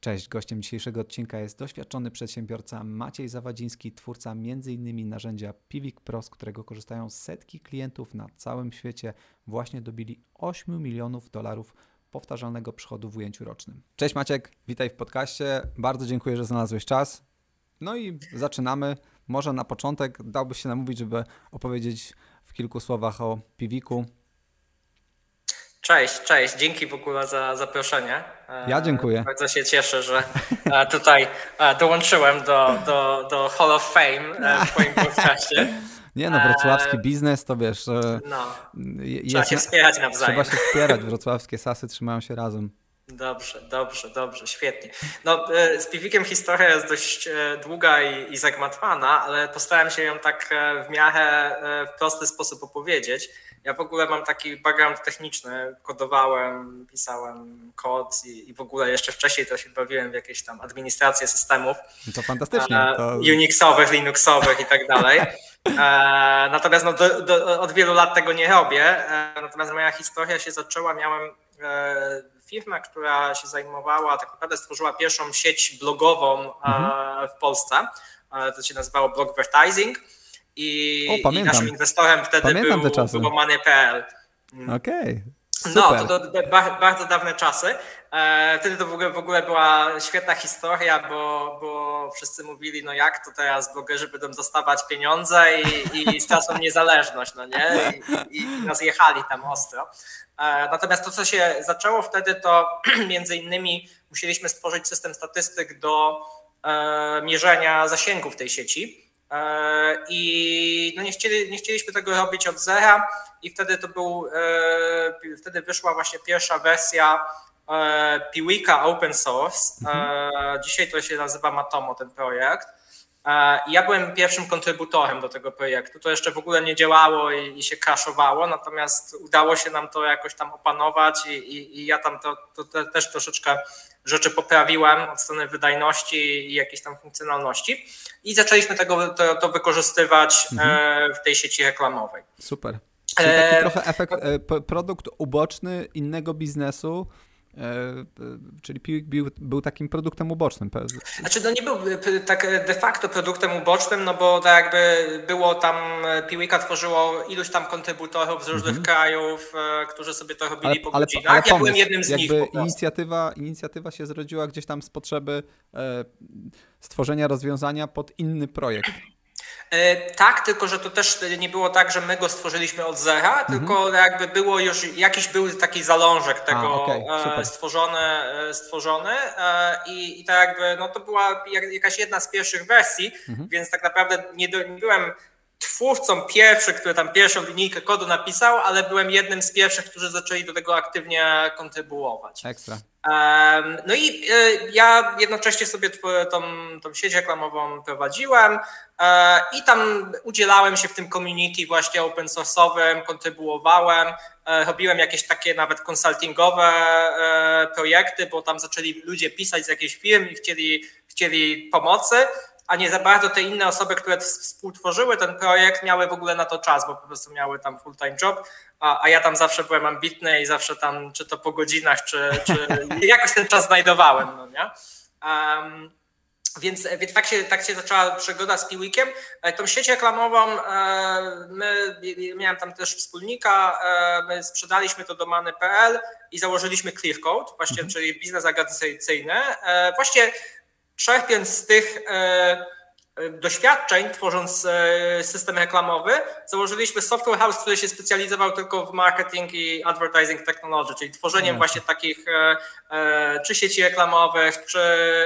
Cześć, gościem dzisiejszego odcinka jest doświadczony przedsiębiorca Maciej Zawadziński, twórca m.in. narzędzia Pivik Pro, z którego korzystają setki klientów na całym świecie. Właśnie dobili 8 milionów dolarów powtarzalnego przychodu w ujęciu rocznym. Cześć Maciek, witaj w podcaście. Bardzo dziękuję, że znalazłeś czas. No i zaczynamy. Może na początek dałbyś się namówić, żeby opowiedzieć w kilku słowach o Piwiku, Cześć, cześć. Dzięki w ogóle za zaproszenie. Ja dziękuję. Bardzo się cieszę, że e, tutaj e, dołączyłem do, do, do Hall of Fame e, w Twoim podcastie. Nie no, wrocławski biznes to wiesz. No, jest, trzeba się wspierać nawzajem. Trzeba się wspierać. Wrocławskie sasy trzymają się razem. Dobrze, dobrze, dobrze, świetnie. No, z Piwikiem historia jest dość długa i, i zagmatwana, ale postarałem się ją tak w miarę w prosty sposób opowiedzieć. Ja w ogóle mam taki background techniczny, kodowałem, pisałem kod i, i w ogóle jeszcze wcześniej to się bawiłem w jakieś tam administrację systemów. No to fantastycznie. To... Unixowych, Linuxowych i tak dalej. E, natomiast no, do, do, od wielu lat tego nie robię. E, natomiast moja historia się zaczęła, miałem e, firmę, która się zajmowała, tak naprawdę stworzyła pierwszą sieć blogową mhm. w Polsce. To się nazywało Blogvertising i, o, i naszym inwestorem wtedy pamiętam był, te czasy. było Money.pl. Mm. Okej. Okay. No, to, to, to, bardzo dawne czasy. E, wtedy to w ogóle, w ogóle była świetna historia, bo, bo wszyscy mówili, no jak to teraz blogerzy będą dostawać pieniądze i, i stracą niezależność, no nie? I, i, nas jechali tam ostro. E, natomiast to, co się zaczęło wtedy, to między innymi musieliśmy stworzyć system statystyk do e, mierzenia zasięgów tej sieci. E, I no nie, chcieli, nie chcieliśmy tego robić od zera i wtedy to był, e, wtedy wyszła właśnie pierwsza wersja e, Piwika Open Source. Mhm. Dzisiaj to się nazywa Matomo ten projekt. Ja byłem pierwszym kontrybutorem do tego projektu. To jeszcze w ogóle nie działało i, i się crashowało, natomiast udało się nam to jakoś tam opanować i, i, i ja tam to, to, to, też troszeczkę rzeczy poprawiłem od strony wydajności i jakiejś tam funkcjonalności i zaczęliśmy tego, to, to wykorzystywać mhm. w tej sieci reklamowej. Super. Czyli taki e... trochę efekt, e, produkt uboczny innego biznesu, E, e, czyli Piwik był, był, takim produktem ubocznym. Znaczy, no nie był e, tak de facto produktem ubocznym, no bo tak jakby było tam, Piwika tworzyło iluś tam kontrybutorów z różnych mm -hmm. krajów, którzy sobie to robili ale, po ale, godzinach. Ale pomysł, ja byłem jednym z nich. Inicjatywa, inicjatywa się zrodziła gdzieś tam z potrzeby stworzenia rozwiązania pod inny projekt. E, tak, tylko że to też nie było tak, że my go stworzyliśmy od zera, mhm. tylko jakby było już jakiś był taki zalążek tego A, okay, stworzony, e, stworzony e, i, i tak jakby no to była jakaś jedna z pierwszych wersji, mhm. więc tak naprawdę nie, nie byłem twórcą pierwszy, który tam pierwszą linijkę kodu napisał, ale byłem jednym z pierwszych, którzy zaczęli do tego aktywnie kontrybuować. Ekstra. No i e, ja jednocześnie sobie tą, tą sieć reklamową prowadziłem e, i tam udzielałem się w tym community właśnie open source'owym, kontrybuowałem, e, robiłem jakieś takie nawet konsultingowe projekty, bo tam zaczęli ludzie pisać z jakichś firm i chcieli, chcieli pomocy a nie za bardzo te inne osoby, które współtworzyły ten projekt, miały w ogóle na to czas, bo po prostu miały tam full-time job, a, a ja tam zawsze byłem ambitny i zawsze tam, czy to po godzinach, czy, czy jakoś ten czas znajdowałem, no nie? Um, więc, więc tak, się, tak się zaczęła przygoda z Piwikiem. E, tą sieć reklamową, e, my, miałem tam też wspólnika, e, my sprzedaliśmy to do many.pl i założyliśmy ClearCode, właśnie, mhm. czyli biznes agregacyjny. Właśnie czerpiąc z tych e, e, doświadczeń, tworząc e, system reklamowy, założyliśmy software house, który się specjalizował tylko w marketing i advertising technology, czyli tworzeniem właśnie takich czy sieci reklamowych, czy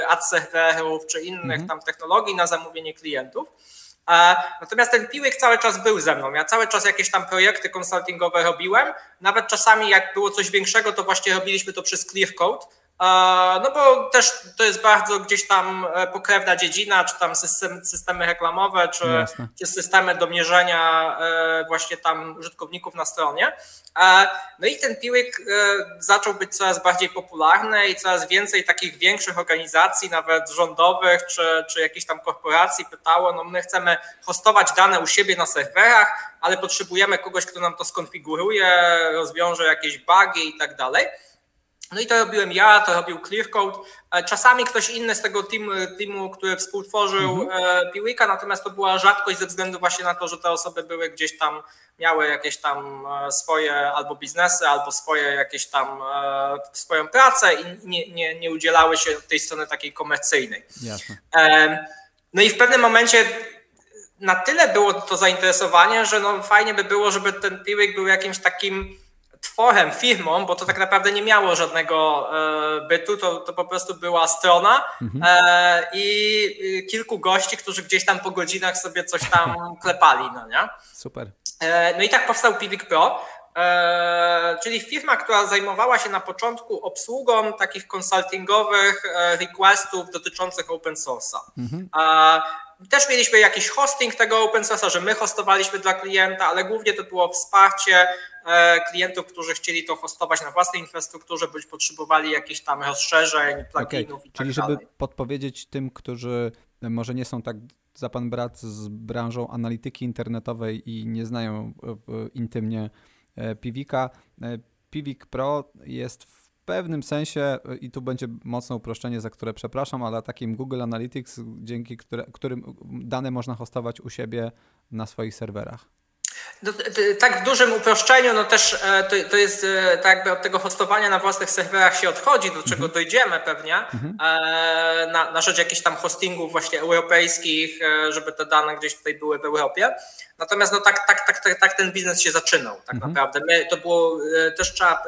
ad serwerów, czy innych mhm. tam technologii na zamówienie klientów. Natomiast ten piłek cały czas był ze mną. Ja cały czas jakieś tam projekty konsultingowe robiłem. Nawet czasami, jak było coś większego, to właśnie robiliśmy to przez Clear Code no bo też to jest bardzo gdzieś tam e, pokrewna dziedzina, czy tam system, systemy reklamowe, czy, czy systemy do mierzenia e, właśnie tam użytkowników na stronie. No i ten piłek e, zaczął być coraz bardziej popularny i coraz więcej takich większych organizacji, nawet rządowych, czy, czy jakichś tam korporacji pytało, no my chcemy hostować dane u siebie na serwerach, ale potrzebujemy kogoś, kto nam to skonfiguruje, rozwiąże jakieś bugi i tak dalej. No i to robiłem ja, to robił Clearcode. Czasami ktoś inny z tego teamu, teamu który współtworzył mhm. Piwika, natomiast to była rzadkość ze względu właśnie na to, że te osoby były gdzieś tam, miały jakieś tam swoje albo biznesy, albo swoje jakieś tam swoją pracę i nie, nie, nie udzielały się tej strony takiej komercyjnej. Jasne. No i w pewnym momencie na tyle było to zainteresowanie, że no fajnie by było, żeby ten piłek był jakimś takim tworem, firmą, bo to tak naprawdę nie miało żadnego e, bytu, to, to po prostu była strona mhm. E, i kilku gości, którzy gdzieś tam po godzinach sobie coś tam klepali, no nie? Super. E, no i tak powstał Pivik Pro, czyli firma, która zajmowała się na początku obsługą takich konsultingowych requestów dotyczących open source'a. Mhm. Też mieliśmy jakiś hosting tego open source'a, że my hostowaliśmy dla klienta, ale głównie to było wsparcie e, klientów, którzy chcieli to hostować na własnej infrastrukturze, bądź potrzebowali jakichś tam rozszerzeń, pluginów okay. i tak Czyli żeby podpowiedzieć tym, którzy może nie są tak za pan brat z branżą analityki internetowej i nie znają e, e, intymnie Pivika, Pivik Pro jest w pewnym sensie, i tu będzie mocne uproszczenie, za które przepraszam, ale takim Google Analytics, dzięki które, którym dane można hostować u siebie na swoich serwerach. No, tak w dużym uproszczeniu, no też e, to, to jest e, tak jakby od tego hostowania na własnych serwerach się odchodzi, do czego mhm. dojdziemy pewnie, mhm. E, na, na rzecz jakichś tam hostingów właśnie europejskich, żeby te dane gdzieś tutaj były w Europie. Natomiast no tak, tak, tak, tak, tak ten biznes się zaczynał tak mhm. naprawdę. My, to było, też trzeba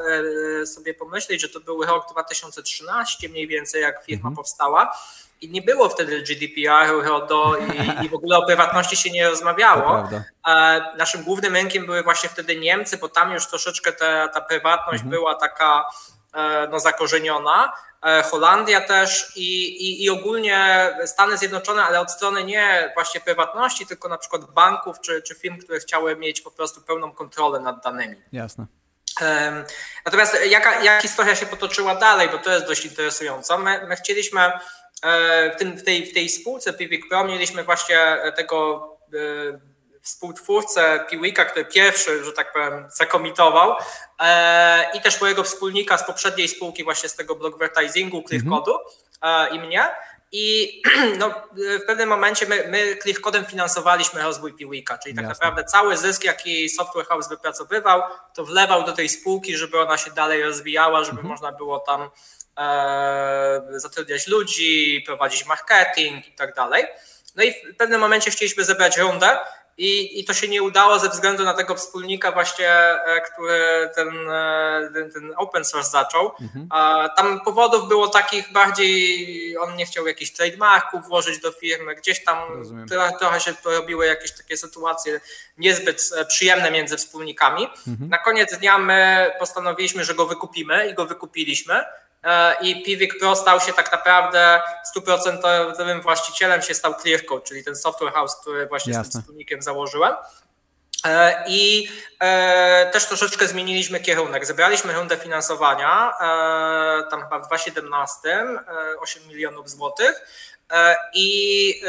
sobie pomyśleć, że to był rok 2013 mniej więcej, jak firma mhm. powstała i nie było wtedy GDPR-u, RODO i, i w ogóle o prywatności się nie rozmawiało. Naszym głównym rynkiem były właśnie wtedy Niemcy, bo tam już troszeczkę ta, ta prywatność mhm. była taka e, no, zakorzeniona. E, Holandia też i, i, i, ogólnie Stany Zjednoczone, ale od strony nie właśnie prywatności, tylko na przykład banków czy, czy firm, które chciały mieć po prostu pełną kontrolę nad danymi. Jasne. Natomiast jaka, jak historia się potoczyła dalej, bo to jest dość interesujące. My, my chcieliśmy E, w, tym, w, tej, w tej spółce Piwik Pro mieliśmy właśnie tego e, współtwórcę Piwika, który pierwszy, że tak powiem, zakomitował e, i też mojego wspólnika z poprzedniej spółki właśnie z tego blogvertisingu, ClearCode'u mhm. i mnie. I no, w pewnym momencie my, my ClearCodem finansowaliśmy rozwój Piwika, czyli tak Jasne. naprawdę cały zysk, jaki Software House wypracowywał, to wlewał do tej spółki, żeby ona się dalej rozwijała, żeby mhm. można było tam E, zatrudniać ludzi, prowadzić marketing i tak dalej. No i w pewnym momencie chcieliśmy zebrać rundę i, i to się nie udało ze względu na tego wspólnika właśnie, e, który ten, e, ten, ten open source zaczął. Mhm. Tam powodów było takich bardziej, on nie chciał jakichś trademarków włożyć do firmy, gdzieś tam trochę, trochę się porobiły jakieś takie sytuacje niezbyt przyjemne między wspólnikami. Mhm. Na koniec dnia my postanowiliśmy, że go wykupimy i go wykupiliśmy. E, i Pivik Pro stał się tak naprawdę stuprocentowym właścicielem się stał Clearcode, czyli ten software house, który właśnie Jasne. z tym wspólnikiem założyłem. E, I e, też troszeczkę zmieniliśmy kierunek. Zebraliśmy rundę finansowania, tam chyba w 2017, 8 milionów złotych i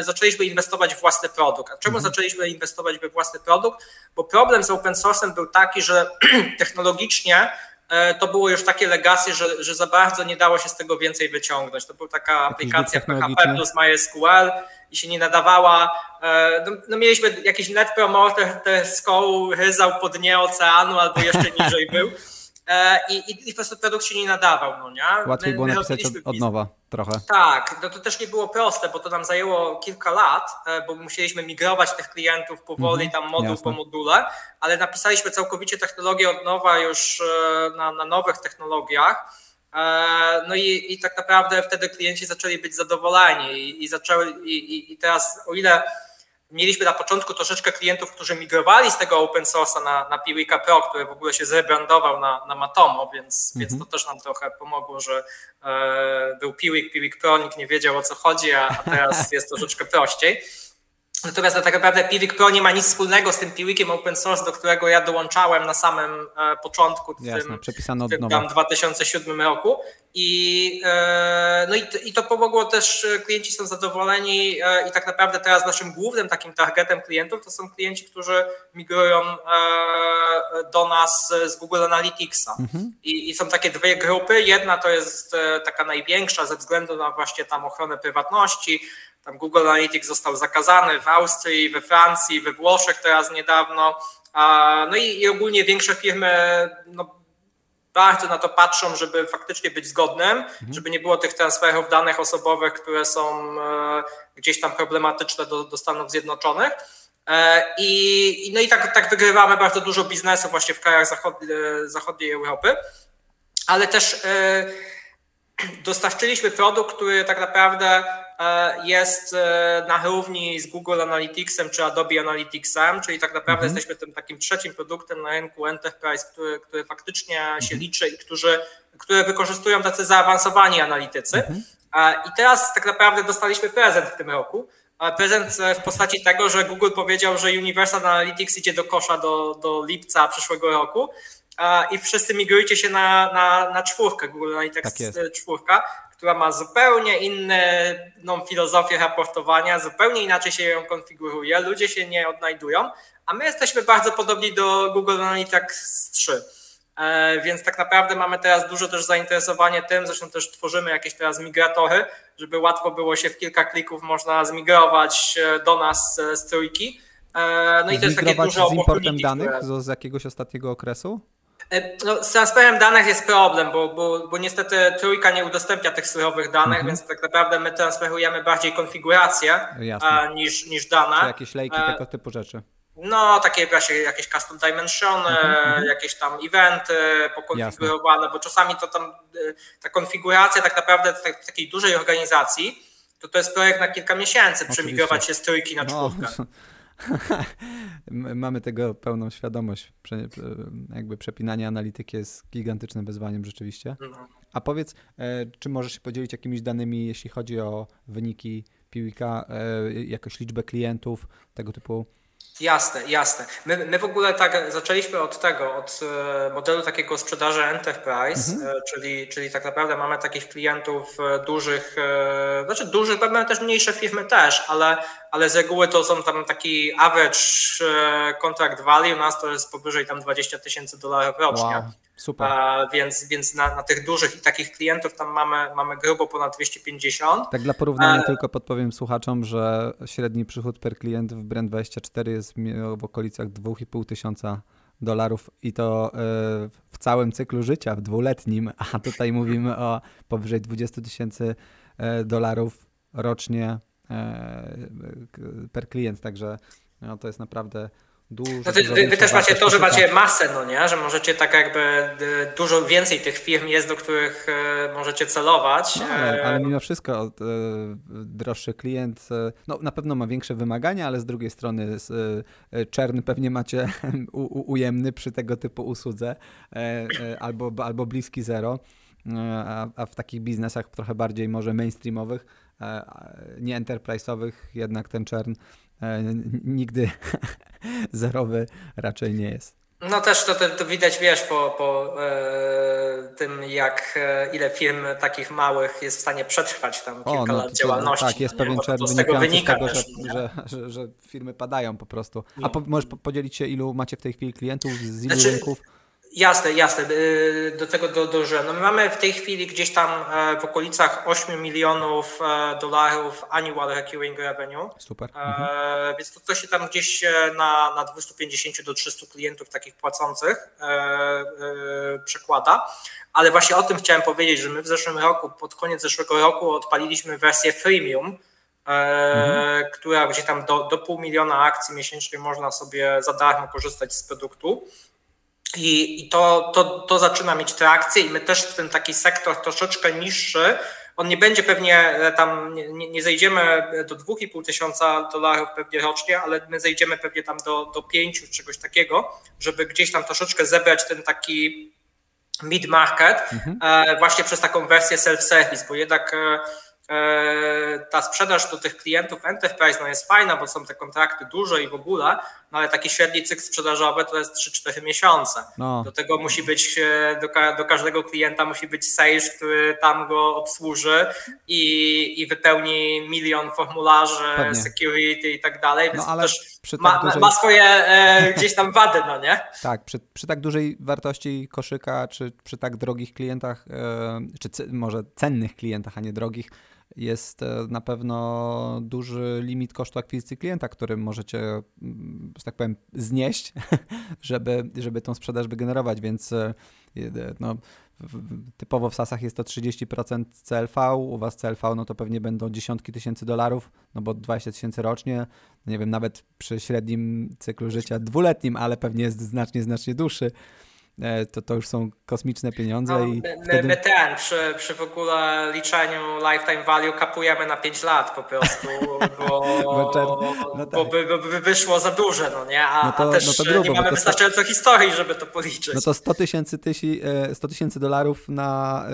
zaczęliśmy inwestować w własny produkt. A czemu mhm. zaczęliśmy inwestować we własny produkt? Bo problem z open source'em był taki, że technologicznie to było już takie legacy, że, że za bardzo nie dało się z tego więcej wyciągnąć. To była taka aplikacja PHP plus MySQL i się nie nadawała. E, no, no mieliśmy jakiś net promoter, te skoł ryzał po dnie oceanu albo jeszcze niżej był. E, i, i po prostu produkt się nie nadawał. No nie? Łatwiej my, było my napisać od, od, nowa trochę. Tak, no to też nie było proste, bo to nam zajęło kilka lat, e, bo musieliśmy migrować tych klientów powoli, mhm, tam moduł jasne. po module, ale napisaliśmy całkowicie technologię od nowa już e, na, na nowych technologiach. No i, i tak naprawdę wtedy klienci zaczęli być zadowoleni i, i zaczęły i, i teraz o ile Mieliśmy na początku troszeczkę klientów, którzy migrowali z tego open source'a na, na Piwika Pro, który w ogóle się zrebrandował na, na Matomo, więc, mhm. więc to też nam trochę pomogło, że e, był Piwik, Piwik Pro, nikt nie wiedział o co chodzi, a, a teraz jest troszeczkę prościej. Natomiast tak naprawdę Pivik Pro nie ma nic wspólnego z tym Piwikiem open source, do którego ja dołączałem na samym e, początku w Jasne, tym, w tym tam 2007 roku. I, e, no i, i to pomogło też, e, klienci są zadowoleni i tak naprawdę teraz naszym głównym takim targetem klientów to są klienci, którzy migrują do nas z Google Analyticsa. Mhm. I, I są takie dwie grupy. Jedna to jest taka największa ze względu na właśnie tam ochronę prywatności, tam Google Analytics został zakazany w Austrii, we Francji, we Włoszech teraz niedawno. No i, i ogólnie większe firmy no, bardzo na to patrzą, żeby faktycznie być zgodnym, mhm. żeby nie było tych transferów danych osobowych, które są e, gdzieś tam problematyczne do, do Stanów Zjednoczonych. E, I, no i tak, tak wygrywamy bardzo dużo biznesu właśnie w krajach zachodniej, zachodniej Europy, ale też e, dostarczyliśmy produkt, który tak naprawdę E, jest e, na równi z Google Analyticsem czy Adobe Analyticsem, czyli tak naprawdę mhm. jesteśmy tym takim trzecim produktem na rynku enterprise, który, który faktycznie mhm. się liczy i którzy, które wykorzystują tacy zaawansowani analitycy. Mhm. E, I teraz tak naprawdę dostaliśmy prezent w tym roku. Prezent w postaci tego, że Google powiedział, że Universal Analytics idzie do kosza do, do lipca przyszłego roku i wszyscy migrujcie się na, na, na czwórkę, Google Analytics tak czwórka która ma zupełnie inną filozofię raportowania, zupełnie inaczej się ją konfiguruje, ludzie się nie odnajdują, a my jesteśmy bardzo podobni do Google Analytics 3. E, więc tak naprawdę mamy teraz dużo też zainteresowanie tym, zresztą też tworzymy jakieś teraz migratory, żeby łatwo było się w kilka klików można zmigrować e, do nas e, z trójki. No i to jest takie duże z importem danych które... z jakiegoś ostatniego okresu? E, no, z transferem danych jest problem, bo, bo, bo niestety trójka nie udostępnia tych surowych danych, mhm. więc tak naprawdę my transferujemy bardziej konfigurację niż, niż dane. Czy jakieś lejki, e, tego typu rzeczy. No, takie właśnie jakieś custom dimensiony, mhm, mhm. jakieś tam eventy pokonfigurowane, Jasne. bo czasami to tam e, ta konfiguracja tak naprawdę w takiej dużej organizacji, to to jest projekt na kilka miesięcy, przemigrować się z trójki na no, czwórkę. No, Mamy tego pełną świadomość. Jakby przepinanie analityki jest gigantycznym wyzwaniem rzeczywiście. A powiedz, e, czy możesz się podzielić jakimiś danymi, jeśli chodzi o wyniki Piwika, e, jakąś liczbę klientów, tego typu Jasne, jasne. My, my w ogóle tak zaczęliśmy od tego, od e, modelu takiego sprzedaży enterprise, mhm. E, czyli, czyli tak naprawdę mamy takich klientów e, dużych, znaczy dużych, mamy też mniejsze firmy też, ale, ale z reguły to są tam taki average contract value, u nas to jest powyżej tam 20 tysięcy dolarów rocznie. Wow. Super. A, więc więc na, na, tych dużych i takich klientów tam mamy, mamy grubo ponad 250. Tak dla porównania A... tylko podpowiem słuchaczom, że średni przychód per klient w Brand24 jest w okolicach 2,5 tysiąca dolarów i to e, w całym cyklu życia, w dwuletnim, a tutaj mówimy o powyżej 20 tysięcy e, dolarów rocznie e, per klient, także no, to jest naprawdę Dużo, no wy, wy też macie to, że macie masę, no nie? Że możecie tak jakby dużo więcej tych firm jest, do których e, możecie celować. No, ale, ale, mimo wszystko e, droższy klient e, no, na pewno ma większe wymagania, ale z drugiej strony czern pewnie macie ujemny przy tego typu usłudze albo, albo bliski zero. A, a w takich biznesach trochę bardziej może mainstreamowych, nie enterprise'owych, jednak ten czern nigdy zerowy raczej nie jest. No też to, to, widać, wiesz, po, po e, tym, jak e, ile firm takich małych jest w stanie przetrwać tam kilka o, no, lat działalności. Tak, jest pewien czerw wynikający z tego, że, że, że, że, firmy padają po prostu. A po, możesz podzielić się, ilu macie w tej chwili klientów, z ilu znaczy, rynków? Jasne, jasne. Y, do tego dążę. No my mamy w tej chwili gdzieś tam e, w okolicach 8 milionów e, dolarów annual recurring revenue. Super. E, mhm. Więc to, to się tam gdzieś na, na 250 do 300 klientów takich płacących przekłada. Ale właśnie o tym chciałem powiedzieć, że my w zeszłym roku, pod koniec zeszłego roku odpaliliśmy wersję freemium, mhm. która gdzieś tam do, do pół miliona akcji miesięcznie można sobie za darmo korzystać z produktu. I, i to, to, to zaczyna mieć trakcję i my też w ten taki sektor troszeczkę niższy, on nie będzie pewnie e, tam, nie, nie zejdziemy do 2,5 tysiąca dolarów pewnie rocznie, ale my zejdziemy pewnie tam do, do 5 czy czegoś takiego, żeby gdzieś tam troszeczkę zebrać ten taki mid-market mhm. E, właśnie przez taką wersję self-service, bo jednak E, ta sprzedaż do tych klientów enterprise no jest fajna, bo są te kontrakty duże i w ogóle, no ale taki średni cykl sprzedażowy to jest 3-4 miesiące. No. Do tego musi być, e, do, do, każdego klienta musi być sales, który tam go obsłuży i, i wypełni milion formularzy, Pewnie. security i tak dalej, więc no, ale też ma, tak dużej... ma, swoje e, gdzieś tam wady, no nie? Tak, przy, przy, tak dużej wartości koszyka, czy przy tak drogich klientach, e, czy może cennych klientach, a nie drogich, jest e, na pewno duży limit kosztu akwizycji klienta, który możecie, mm, że tak powiem, znieść, żeby, żeby tą sprzedaż wygenerować, więc e, no, typowo w SASach jest to 30% CLV, u Was CLV no to pewnie będą dziesiątki tysięcy dolarów, no bo 20 tysięcy rocznie, nie wiem, nawet przy średnim cyklu życia dwuletnim, ale pewnie jest znacznie, znacznie dłuższy, to, to już są kosmiczne pieniądze. No, i my, wtedy... my ten, przy, przy w ogóle liczeniu lifetime value kapujemy na 5 lat po prostu, bo, no tak. bo by, by, wyszło za duże, no nie? A, no to, a też no grubo, nie mamy wystarczająco 100... historii, żeby to policzyć. No to 100 tysięcy 100 tysięcy dolarów na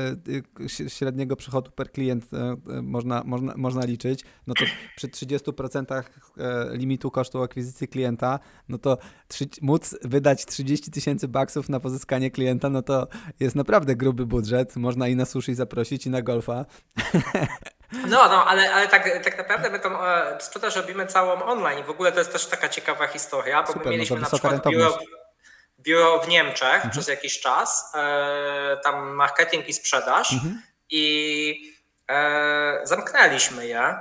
e, średniego przychodu per klient e, można, można, można liczyć, no to przy 30% limitu kosztu akwizycji klienta, no to móc wydać 30 tysięcy baksów na pozyskanie klienta, no to jest naprawdę gruby budżet. Można i na sushi zaprosić, i na golfa. No, no, ale, ale tak, tak naprawdę my tą e, sprzedaż robimy całą online. W ogóle to jest też taka ciekawa historia, bo Super, my no mieliśmy no na przykład biuro, biuro w Niemczech mhm. przez jakiś czas, e, tam marketing i sprzedaż mhm. i E, zamknęliśmy je,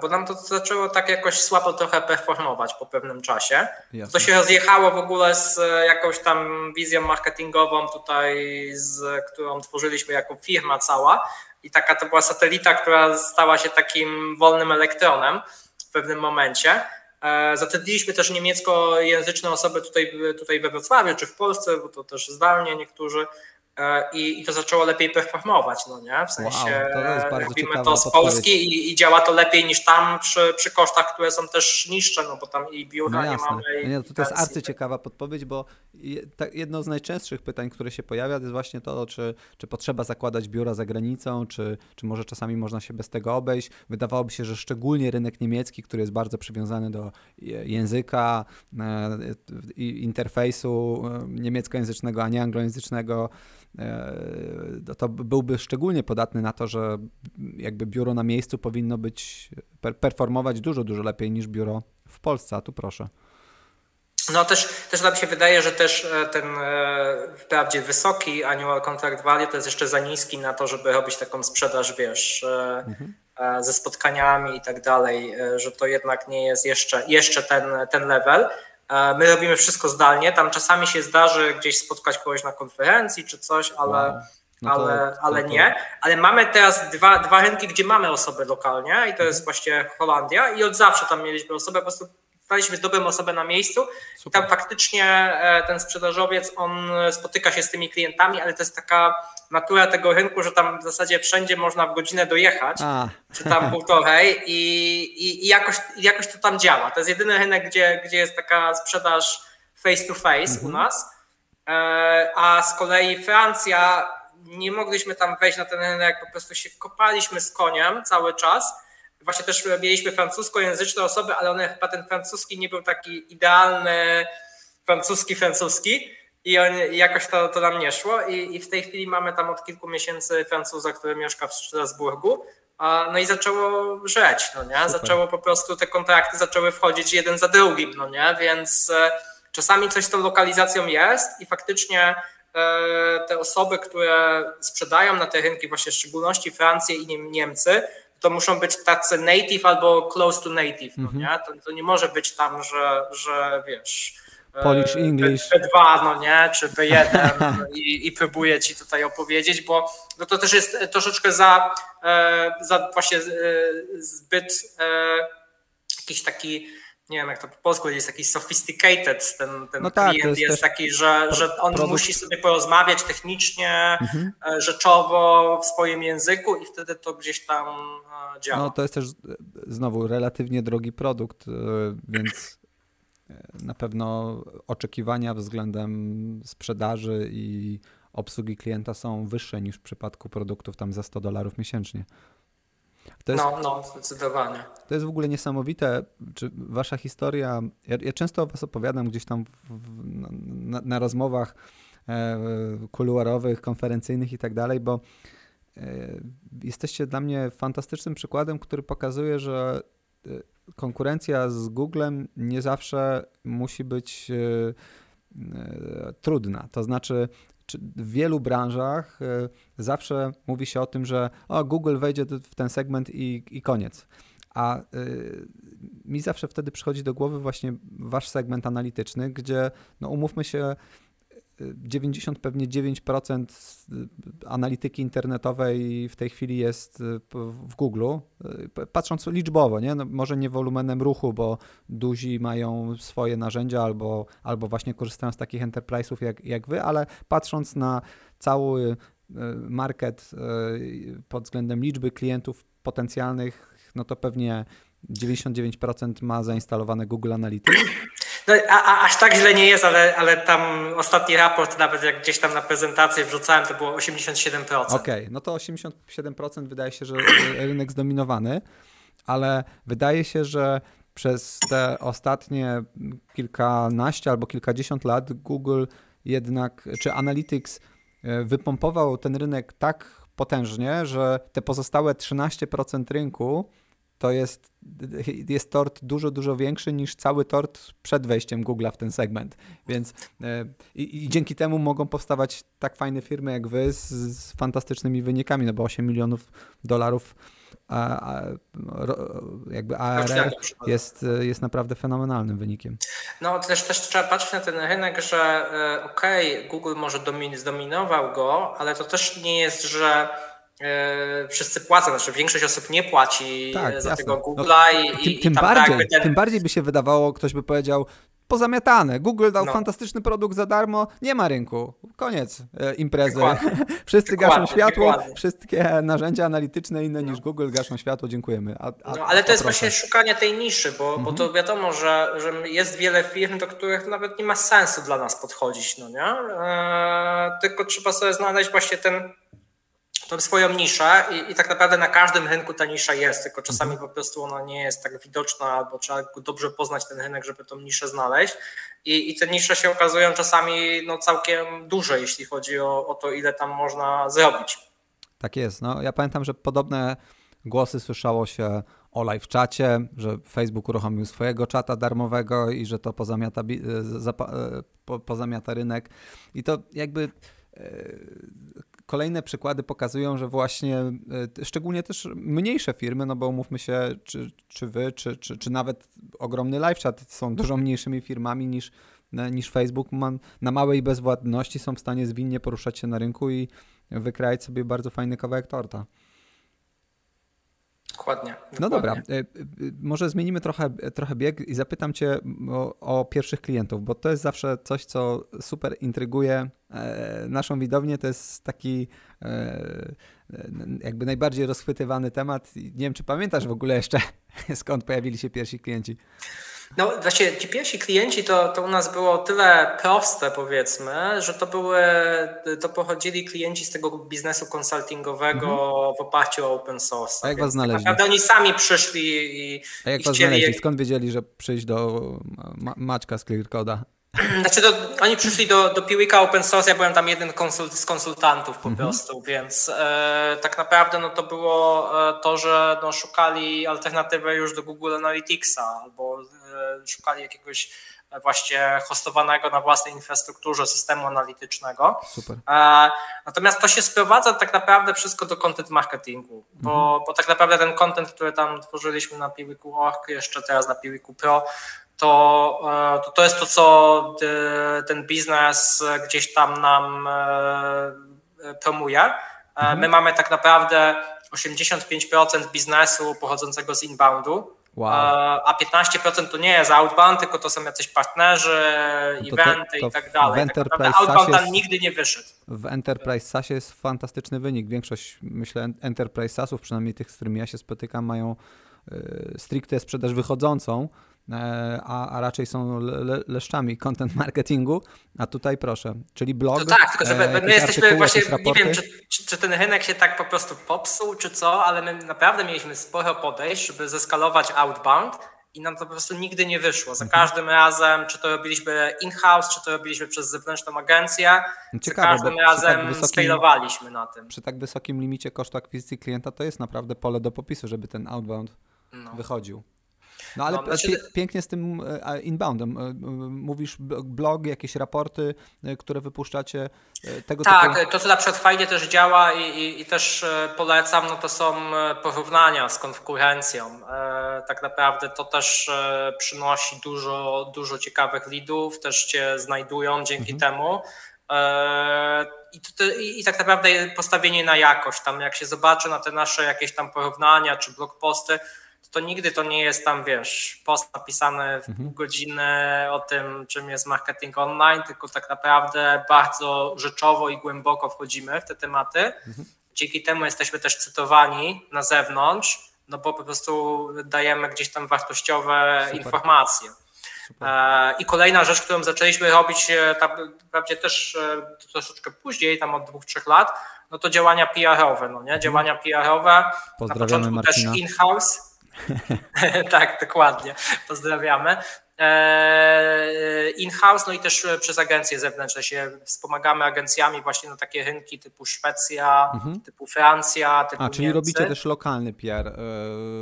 bo nam to zaczęło tak jakoś słabo trochę performować po pewnym czasie. Jasne. To się rozjechało w ogóle z jakąś tam wizją marketingową tutaj, z którą tworzyliśmy jako firma cała i taka to była satelita, która stała się takim wolnym elektronem w pewnym momencie. E, zatrudniliśmy też niemieckojęzyczne osoby tutaj, tutaj we Wrocławiu czy w Polsce, bo to też zdalnie niektórzy E, i, i to zaczęło lepiej performować, no nie? W sensie wow, to robimy to z Polski i, i, działa to lepiej niż tam przy, przy kosztach, które są też niższe, no bo tam i biura no nie mamy. No nie, to, to jest arcyciekawa podpowiedź, bo jedno z najczęstszych pytań, które się pojawia, to jest właśnie to, czy, czy potrzeba zakładać biura za granicą, czy, czy może czasami można się bez tego obejść. Wydawałoby się, że szczególnie rynek niemiecki, który jest bardzo przywiązany do języka, e, interfejsu e, niemieckojęzycznego, a nie anglojęzycznego, E, to byłby szczególnie podatny na to, że jakby biuro na miejscu powinno być, performować dużo, dużo lepiej niż biuro w Polsce, a tu proszę. No też, też nam się wydaje, że też e, ten e, wprawdzie wysoki annual contract value to jest jeszcze za niski na to, żeby robić taką sprzedaż, wiesz, mhm. ze spotkaniami i tak dalej, że to jednak nie jest jeszcze, jeszcze ten, ten level. E, my robimy wszystko zdalnie. Tam czasami się zdarzy gdzieś spotkać kogoś na konferencji czy coś, ale, wow. no to, ale, ale to, to. nie. Ale mamy teraz dwa, dwa rynki, gdzie mamy osoby lokalnie i to jest mhm. właśnie Holandia i od zawsze tam mieliśmy osobę, po prostu znaleźliśmy dobrą osobę na miejscu Super. i tam faktycznie e, ten sprzedażowiec, on spotyka się z tymi klientami, ale to jest taka natura tego rynku, że tam w zasadzie wszędzie można w godzinę dojechać, A. czy tam półtorej i, i, i, jakoś, jakoś to tam działa. To jest jedyny rynek, gdzie, gdzie jest taka sprzedaż face to face mhm. u nas, e, a z kolei Francja, nie mogliśmy tam wejść na ten rynek, po prostu się kopaliśmy z koniem cały czas, Właśnie też mieliśmy francuskojęzyczne osoby, ale one chyba ten francuski nie był taki idealny francuski, francuski i on, jakoś to, to nam nie szło I, i w tej chwili mamy tam od kilku miesięcy Francuza, który mieszka w Strasburgu, no i zaczęło żreć, no nie? Zaczęło po prostu, te kontrakty zaczęły wchodzić jeden za drugim, no nie? Więc e, czasami coś z tą lokalizacją jest i faktycznie e, te osoby, które sprzedają na te rynki, właśnie w szczególności Francję i Niemcy, to muszą być tacy native albo close to native, no nie? To, to nie może być tam, że, że wiesz... Polish e, English. B2, no nie, czy B1 i, i próbuję ci tutaj opowiedzieć, bo no to też jest troszeczkę za, e, za właśnie e, zbyt jakiś taki nie wiem jak to po polsku jest taki sophisticated, ten, ten no tak, klient jest, jest taki, że, że on produkt. musi sobie porozmawiać technicznie, mhm. E, rzeczowo w swoim języku i wtedy to gdzieś tam e, działa. No to jest też e, znowu relatywnie drogi produkt, więc na pewno oczekiwania względem sprzedaży i obsługi klienta są wyższe niż w przypadku produktów tam za 100 dolarów miesięcznie. To jest, no, no, zdecydowanie. To jest w ogóle niesamowite, czy wasza historia, ja, ja często o was opowiadam gdzieś tam w, na, na, rozmowach e, kuluarowych, konferencyjnych i tak dalej, bo e, jesteście dla mnie fantastycznym przykładem, który pokazuje, że e, konkurencja z Googlem nie zawsze musi być e, e, trudna. To znaczy, w wielu branżach e, zawsze mówi się o tym, że o, Google wejdzie w ten segment i, i koniec. A y, mi zawsze wtedy przychodzi do głowy właśnie wasz segment analityczny, gdzie, no umówmy się, 90, pewnie 9% analityki internetowej w tej chwili jest y, w Google, y, patrząc liczbowo, nie? No może nie wolumenem ruchu, bo duzi mają swoje narzędzia albo, albo właśnie korzystają z takich enterprise'ów jak, jak wy, ale patrząc na cały y, market pod względem liczby klientów potencjalnych, no to pewnie 99% ma zainstalowane Google Analytics. No, a, a, aż tak źle nie jest, ale, ale tam ostatni raport, nawet jak gdzieś tam na prezentację wrzucałem, to było 87%. Okej, okay, no to 87% wydaje się, że rynek zdominowany, ale wydaje się, że przez te ostatnie kilkanaście albo kilkadziesiąt lat Google jednak, czy Analytics e, wypompował ten rynek tak potężnie, że te pozostałe 13% rynku to jest, jest tort dużo, dużo większy niż cały tort przed wejściem Google'a w ten segment. Więc e, i, i, dzięki temu mogą powstawać tak fajne firmy jak wy z, z fantastycznymi wynikami, no bo 8 milionów dolarów a, a, jakby ARR jest, jest naprawdę fenomenalnym wynikiem. No też, też trzeba patrzeć na ten rynek, że e, okej, okay, Google może domin, zdominował go, ale to też nie jest, że wszyscy płacą, znaczy większość osób nie płaci tak, za jasne. tego no, Google'a no, i, tym, i tym bardziej, tak ten... tym bardziej by się wydawało, ktoś by powiedział, pozamiatane. Google dał no. fantastyczny produkt za darmo, nie ma rynku. Koniec e, imprezy. Wszyscy dokładnie, gaszą światło, dokładnie. wszystkie narzędzia analityczne inne no. niż Google gaszą światło, dziękujemy. A, a, no, ale to jest właśnie szukanie tej niszy, bo, mhm. bo to wiadomo, że, że jest wiele firm, do których nawet nie ma sensu dla nas podchodzić, no nie? Eee, tylko trzeba sobie znaleźć właśnie ten tą swoją niszę i, i, tak naprawdę na każdym rynku ta nisza jest, tylko czasami po prostu ona nie jest tak widoczna, albo trzeba dobrze poznać ten rynek, żeby tą niszę znaleźć. I, i te nisze się okazują czasami no, całkiem duże, jeśli chodzi o, o to, ile tam można zrobić. Tak jest. No, ja pamiętam, że podobne głosy słyszało się o live czacie, że Facebook uruchomił swojego czata darmowego i że to pozamiata, e, pozamiata rynek. I to jakby e, kolejne przykłady pokazują, że właśnie e, szczególnie też mniejsze firmy, no bo umówmy się, czy, czy wy, czy, czy, czy nawet ogromny LiveChat są dużo mniejszymi firmami niż, e, niż Facebook. Na małej bezwładności są w stanie zwinnie poruszać się na rynku i wykrajać sobie bardzo fajny kawałek torta. Dokładnie. No dobra, e, może zmienimy trochę, trochę bieg i zapytam Cię o, o, pierwszych klientów, bo to jest zawsze coś, co super intryguje naszą widownię. To jest taki e, jakby najbardziej rozchwytywany temat. Nie wiem, czy pamiętasz w ogóle jeszcze, skąd pojawili się pierwsi klienci? No właśnie ci pierwsi klienci to, to u nas było tyle proste powiedzmy, że to były, to pochodzili klienci z tego biznesu konsultingowego mm-hmm. w oparciu o open source. A jak was tak znaleźli? Naprawdę oni sami przyszli i A jak i was znaleźli? Skąd wiedzieli, że przyjść do Maćka z ClearCoda? Znaczy, oni przyszli do, do Piwika Open Source, ja byłem tam jeden konsult, z konsultantów po mhm. prostu, więc e, tak naprawdę no, to było e, to, że no, szukali alternatywy już do Google Analyticsa albo e, szukali jakiegoś e, właśnie hostowanego na własnej infrastrukturze systemu analitycznego. Super. E, natomiast to się sprowadza tak naprawdę wszystko do content marketingu, bo, mhm. bo tak naprawdę ten content, który tam tworzyliśmy na Piwiku.org, jeszcze teraz na Piwiku Pro, to, e, to, to jest to, co ten biznes gdzieś tam nam e, promuje. E, mhm. My mamy tak naprawdę 85% biznesu pochodzącego z inboundu. Wow. A 15% to nie jest outbound, tylko to są jacyś partnerzy, no to, eventy to, to i tak dalej. W tak Enterprise tak outbound tam nigdy nie wyszedł. W Enterprise SaaSie jest fantastyczny wynik. Większość, myślę, Enterprise SaaSów, przynajmniej tych, z którymi ja się spotykam, mają stricte sprzedaż wychodzącą, a, a raczej są le, leszczami content marketingu, a tutaj proszę, czyli blog. To tak, tylko że my jesteśmy właśnie, nie wiem, czy, czy, czy, ten rynek się tak po prostu popsuł, czy co, ale my naprawdę mieliśmy sporo podejść, żeby zeskalować outbound i nam to po prostu nigdy nie wyszło. Za mhm. każdym razem, czy to robiliśmy in-house, czy to robiliśmy przez zewnętrzną agencję, Ciekawe, za każdym razem tak wysokim, scalowaliśmy na tym. Przy tak wysokim limicie kosztu akwizycji klienta to jest naprawdę pole do popisu, żeby ten outbound no. wychodził. No ale no, znaczy... pięknie z tym e, inboundem. E, mówisz blog, jakieś raporty, e, które wypuszczacie, tego Tak, typu... to co na przykład fajnie też działa i, i, i, też polecam, no to są porównania z konkurencją. Tak naprawdę to też przynosi dużo, dużo ciekawych leadów, też cię znajdują dzięki mhm. temu. I, to, I, tak naprawdę postawienie na jakość, tam jak się zobaczy na te nasze jakieś tam porównania czy blog posty, to nigdy to nie jest tam, wiesz, post napisany w pół mhm. godziny o tym, czym jest marketing online, tylko tak naprawdę bardzo rzeczowo i głęboko wchodzimy w te tematy. Mhm. Dzięki temu jesteśmy też cytowani na zewnątrz, no bo po prostu dajemy gdzieś tam wartościowe Super. informacje. Super. E, I kolejna rzecz, którą zaczęliśmy robić, wprawdzie też e, troszeczkę później, tam od dwóch, trzech lat, no to działania PR-owe, no nie? Mhm. Działania PR-owe, na początku Marcina. też in-house, tak, dokładnie. Pozdrawiamy. E, in-house, no i też przez agencje zewnętrzne się wspomagamy agencjami właśnie na takie rynki typu Szwecja, mhm. typu Francja, typu A, czyli Niemcy. robicie też lokalny PR. E,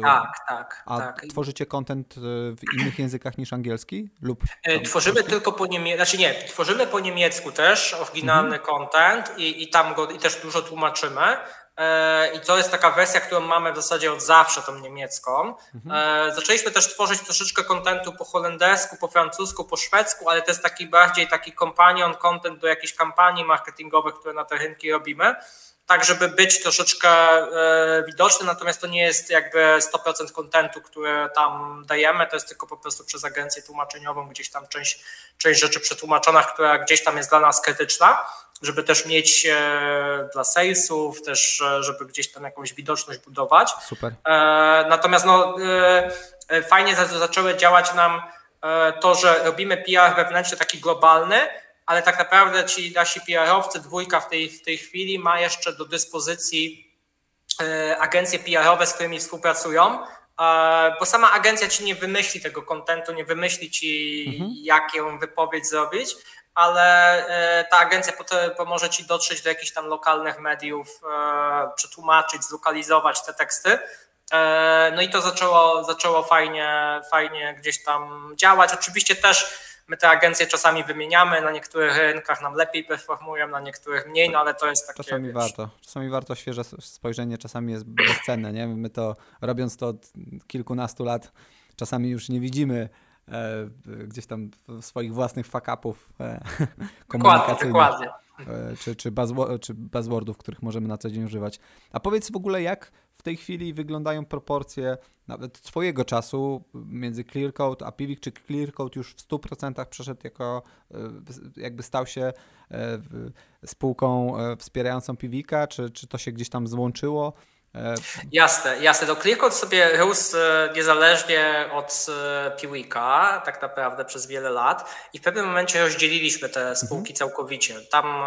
tak, tak. A tak. tworzycie content w innych językach niż angielski? Lub tworzymy polski? tylko po niemiecku, znaczy nie, tworzymy po niemiecku też oryginalny mhm. content i, i tam go i też dużo tłumaczymy. E, I to jest taka wersja, którą mamy w zasadzie od zawsze, tą niemiecką. Mhm. E, zaczęliśmy też tworzyć troszeczkę kontentu po holendersku, po francusku, po szwedzku, ale to jest taki bardziej taki companion content do jakichś kampanii marketingowych, które na te rynki robimy tak żeby być troszeczkę e, widoczny, natomiast to nie jest jakby 100% kontentu, które tam dajemy, to jest tylko po prostu przez agencję tłumaczeniową, gdzieś tam część, część rzeczy przetłumaczona, która gdzieś tam jest dla nas krytyczna, żeby też mieć e, dla salesów, też e, żeby gdzieś tam jakąś widoczność budować. Super. Natomiast no, fajnie zaczęły działać nam to, że robimy PR wewnętrzny taki globalny, ale tak naprawdę ci nasi PR-owcy, dwójka w tej, w tej chwili ma jeszcze do dyspozycji e, agencje PR-owe, z którymi współpracują, e, bo sama agencja ci nie wymyśli tego kontentu, nie wymyśli ci, mhm. jaką wypowiedź zrobić, ale e, ta agencja pomoże ci dotrzeć do jakichś tam lokalnych mediów, przetłumaczyć, zlokalizować te teksty. No i to zaczęło, zaczęło fajnie, fajnie gdzieś tam działać. Oczywiście też My te agencje czasami wymieniamy, na niektórych rynkach nam lepiej performują, na niektórych mniej, no ale to jest takie... Czasami wiesz... warto, czasami warto świeże spojrzenie, czasami jest bezcenne, nie? My to, robiąc to od kilkunastu lat, czasami już nie widzimy e, gdzieś tam swoich własnych fuck-upów e, komunikacyjnych. Dokładnie, dokładnie. E, czy, czy, czy buzzwordów, których możemy na co dzień używać. A powiedz w ogóle, jak w tej chwili wyglądają proporcje nawet Twojego czasu między Clearcode a Pivik? Czy Clearcode już w 100% przeszedł jako, e, jakby stał się e, spółką e, wspierającą Pivika, czy, czy to się gdzieś tam złączyło? Jasne, jasne. To Clearcode sobie rósł niezależnie od Piwika, tak naprawdę przez wiele lat i w pewnym momencie rozdzieliliśmy te spółki mhm. całkowicie. Tam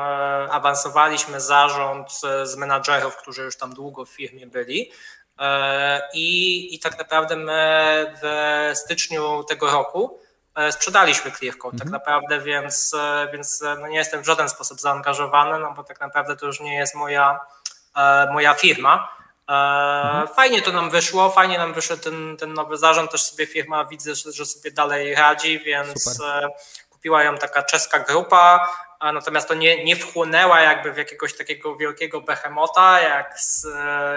awansowaliśmy zarząd z menadżerów, którzy już tam długo w firmie byli E, I, I tak naprawdę my w styczniu tego roku e, sprzedaliśmy Clearcode tak mhm. tak naprawdę, więc, e, więc no nie jestem w żaden sposób zaangażowany, no bo tak naprawdę to już nie jest moja, moja firma. Mhm. Fajnie to nam wyszło, fajnie nam wyszedł ten, ten nowy zarząd, też sobie firma widzę, że sobie dalej radzi, więc Super. kupiła ją taka czeska grupa, natomiast to nie, nie wchłonęła jakby w jakiegoś takiego wielkiego behemota, jak,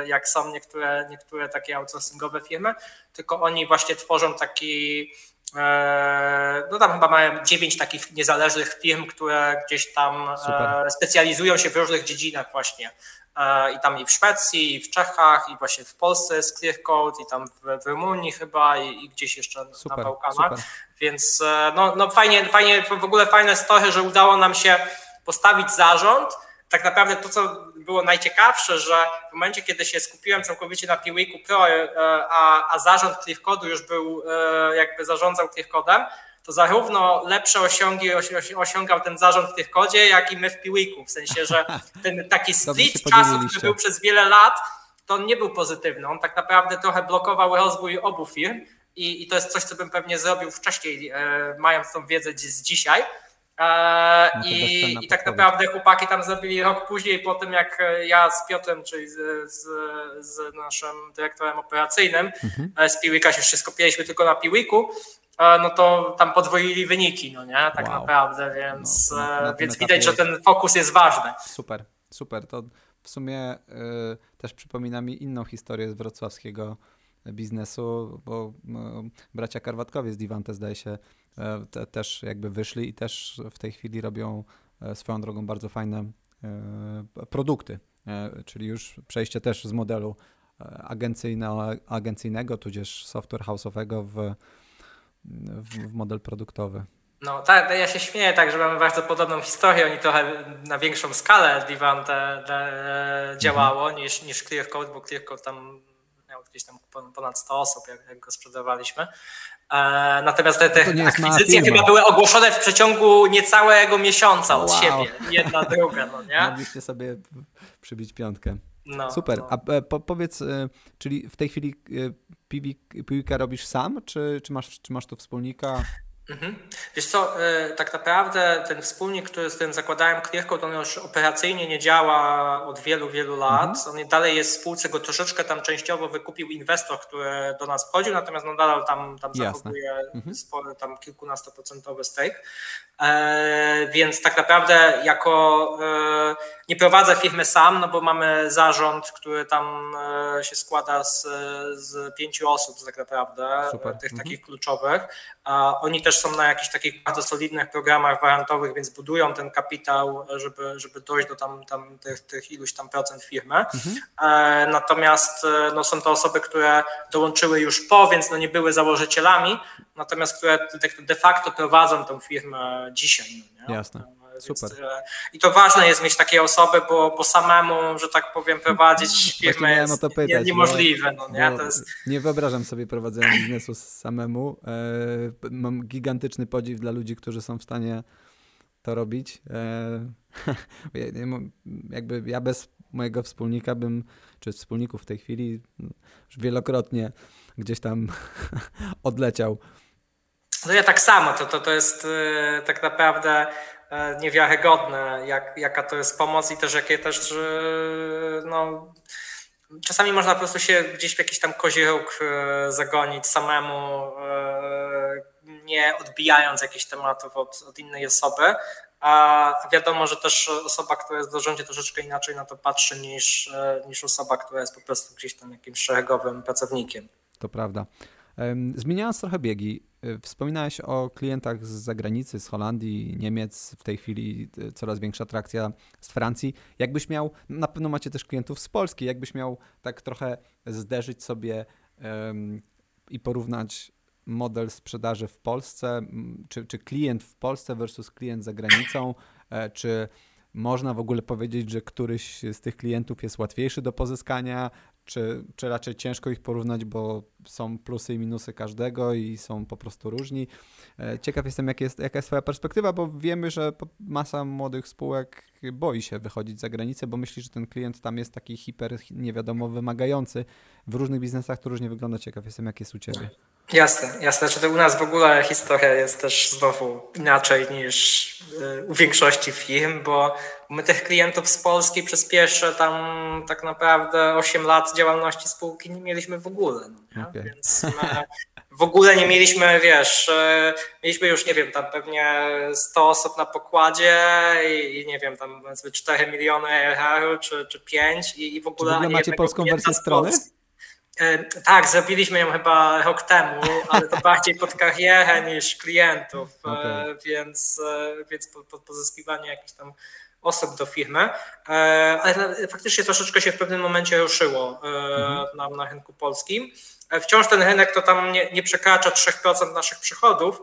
jak są niektóre, niektóre takie outsourcingowe firmy, tylko oni właśnie tworzą taki e, no tam chyba mają dziewięć takich niezależnych firm, które gdzieś tam e, Super. specjalizują się w różnych dziedzinach właśnie. E, I tam i w Szwecji, i w Czechach, i właśnie w Polsce jest Clearcode, i tam w, w Rumunii chyba, i, i gdzieś jeszcze super, na Bałkanach. Super. Więc e, no, no fajnie, fajnie, w ogóle fajne story, że udało nam się postawić zarząd. Tak naprawdę to, co było najciekawsze, że w momencie, kiedy się skupiłem całkowicie na Piwiku Pro, a, a zarząd ClearCode'u już był, jakby zarządzał ClearCode'em, to zarówno lepsze osiągi osiągał ten zarząd w tych kodzie, jak i my w Piwiku. W sensie, że ten taki split czasu, który był przez wiele lat, to on nie był pozytywny. On tak naprawdę trochę blokował rozwój obu firm i, i to jest coś, co bym pewnie zrobił wcześniej, e, mając tą wiedzę z dzisiaj. E, no I, I tak naprawdę chłopaki tam zrobili rok później, po tym jak ja z Piotrem, czyli z, z, z naszym dyrektorem operacyjnym mhm. E, z Piwika się wszystko piliśmy tylko na Piwiku, e, no to tam podwoili wyniki, no nie, tak wow. naprawdę, więc, no, więc widać, że ten fokus jest ważny. Super, super. To w sumie y, też przypomina mi inną historię z wrocławskiego biznesu, bo y, bracia Karwatkowie z Divante zdaje się y, te, też jakby wyszli i też w tej chwili robią swoją drogą bardzo fajne produkty, czyli już przejście też z modelu agencyjno, agencyjnego, tudzież software house'owego w, w, w model produktowy. No tak, ja się śmieję tak, że mamy bardzo podobną historię. Oni trochę na większą skalę Divan te, te działało mhm. niż, niż Clearcode, bo Clearcode tam miał gdzieś tam ponad 100 osób, jak, jak go sprzedawaliśmy. E, natomiast te, te no akwizycje chyba były ogłoszone w przeciągu niecałego miesiąca od wow. siebie. Jedna, druga, no nie? Mogliście sobie przybić piątkę. No, Super. No. A e, po, powiedz, e, czyli w tej chwili piłkę robisz sam, czy, czy, masz, czy masz tu wspólnika? Mhm. Wiesz co, e, tak naprawdę ten wspólnik, który z tym zakładałem Clearcode, on już operacyjnie nie działa od wielu, wielu lat. Mhm. On dalej jest w spółce, go troszeczkę tam częściowo wykupił inwestor, który do nas wchodził, natomiast no nadal tam, tam zachowuje mhm. spory, tam kilkunastoprocentowy stake. E, więc tak naprawdę jako e, nie prowadzę firmy sam, no bo mamy zarząd, który tam e, się składa z, z pięciu osób tak naprawdę, Super. tych mhm. takich kluczowych. Oni też są na jakichś takich bardzo solidnych programach warantowych, więc budują ten kapitał, żeby, żeby dojść do tam, tam tych, tych iluś tam procent firmy. Mhm. Natomiast no, są to osoby, które dołączyły już po, więc no, nie były założycielami, natomiast które de facto prowadzą tą firmę dzisiaj. No Jasne. Super. E, I to ważne jest mieć takie osoby, bo, bo samemu, że tak powiem, prowadzić firmę jest to pytać, niemożliwe. No, nie? To jest... nie wyobrażam sobie prowadzenia biznesu samemu. E, mam gigantyczny podziw dla ludzi, którzy są w stanie to robić. E, jakby ja bez mojego wspólnika bym, czy wspólników w tej chwili, już wielokrotnie gdzieś tam odleciał no ja tak samo, to, to, to jest tak naprawdę niewiarygodne, jak, jaka to jest pomoc i też jakie też y, no, czasami można po prostu się gdzieś w jakiś tam koziełk zagonić samemu, nie odbijając jakichś tematów od, od innej osoby. A wiadomo, że też osoba, która jest w zarządzie troszeczkę inaczej na to patrzy niż, niż osoba, która jest po prostu gdzieś tam jakimś szeregowym pracownikiem. To prawda. Zmieniając trochę biegi, wspominałeś o klientach z zagranicy, z Holandii, Niemiec, w tej chwili y, coraz większa atrakcja z Francji. Jakbyś miał, na pewno macie też klientów z Polski, jakbyś miał tak trochę zderzyć sobie um, i porównać model sprzedaży w Polsce, czy, czy klient w Polsce versus klient za granicą, e, czy można w ogóle powiedzieć, że któryś z tych klientów jest łatwiejszy do pozyskania, czy, czy raczej ciężko ich porównać, bo są plusy i minusy każdego i są po prostu różni. E, ciekaw jestem, jak jest, jaka jest Twoja perspektywa, bo wiemy, że masa młodych spółek boi się wychodzić za granicę, bo myśli, że ten klient tam jest taki hiper, nie wiadomo, wymagający. W różnych biznesach to różnie wygląda. Ciekaw jestem, jak jest u Ciebie. Jasne, jasne. Czy to u nas w ogóle historia jest też znowu inaczej niż y, u większości firm, bo my tych klientów z Polski przez pierwsze tam tak naprawdę 8 lat działalności spółki nie mieliśmy w ogóle. No, okay. Więc w ogóle nie mieliśmy, wiesz, y, mieliśmy już, nie wiem, tam pewnie 100 osób na pokładzie i, nie wiem, tam powiedzmy 4 miliony ERR czy, czy 5 i, i w ogóle... Czy w ogóle macie polską wersję strony? E, tak, zrobiliśmy ją chyba rok temu, ale to bardziej pod karierę niż klientów, e, okay. więc, e, więc pod pozyskiwanie jakichś tam osób do firmy, ale faktycznie troszeczkę się w pewnym momencie ruszyło mhm. na, na rynku polskim. Wciąż ten rynek to tam nie, nie przekracza 3% naszych przychodów,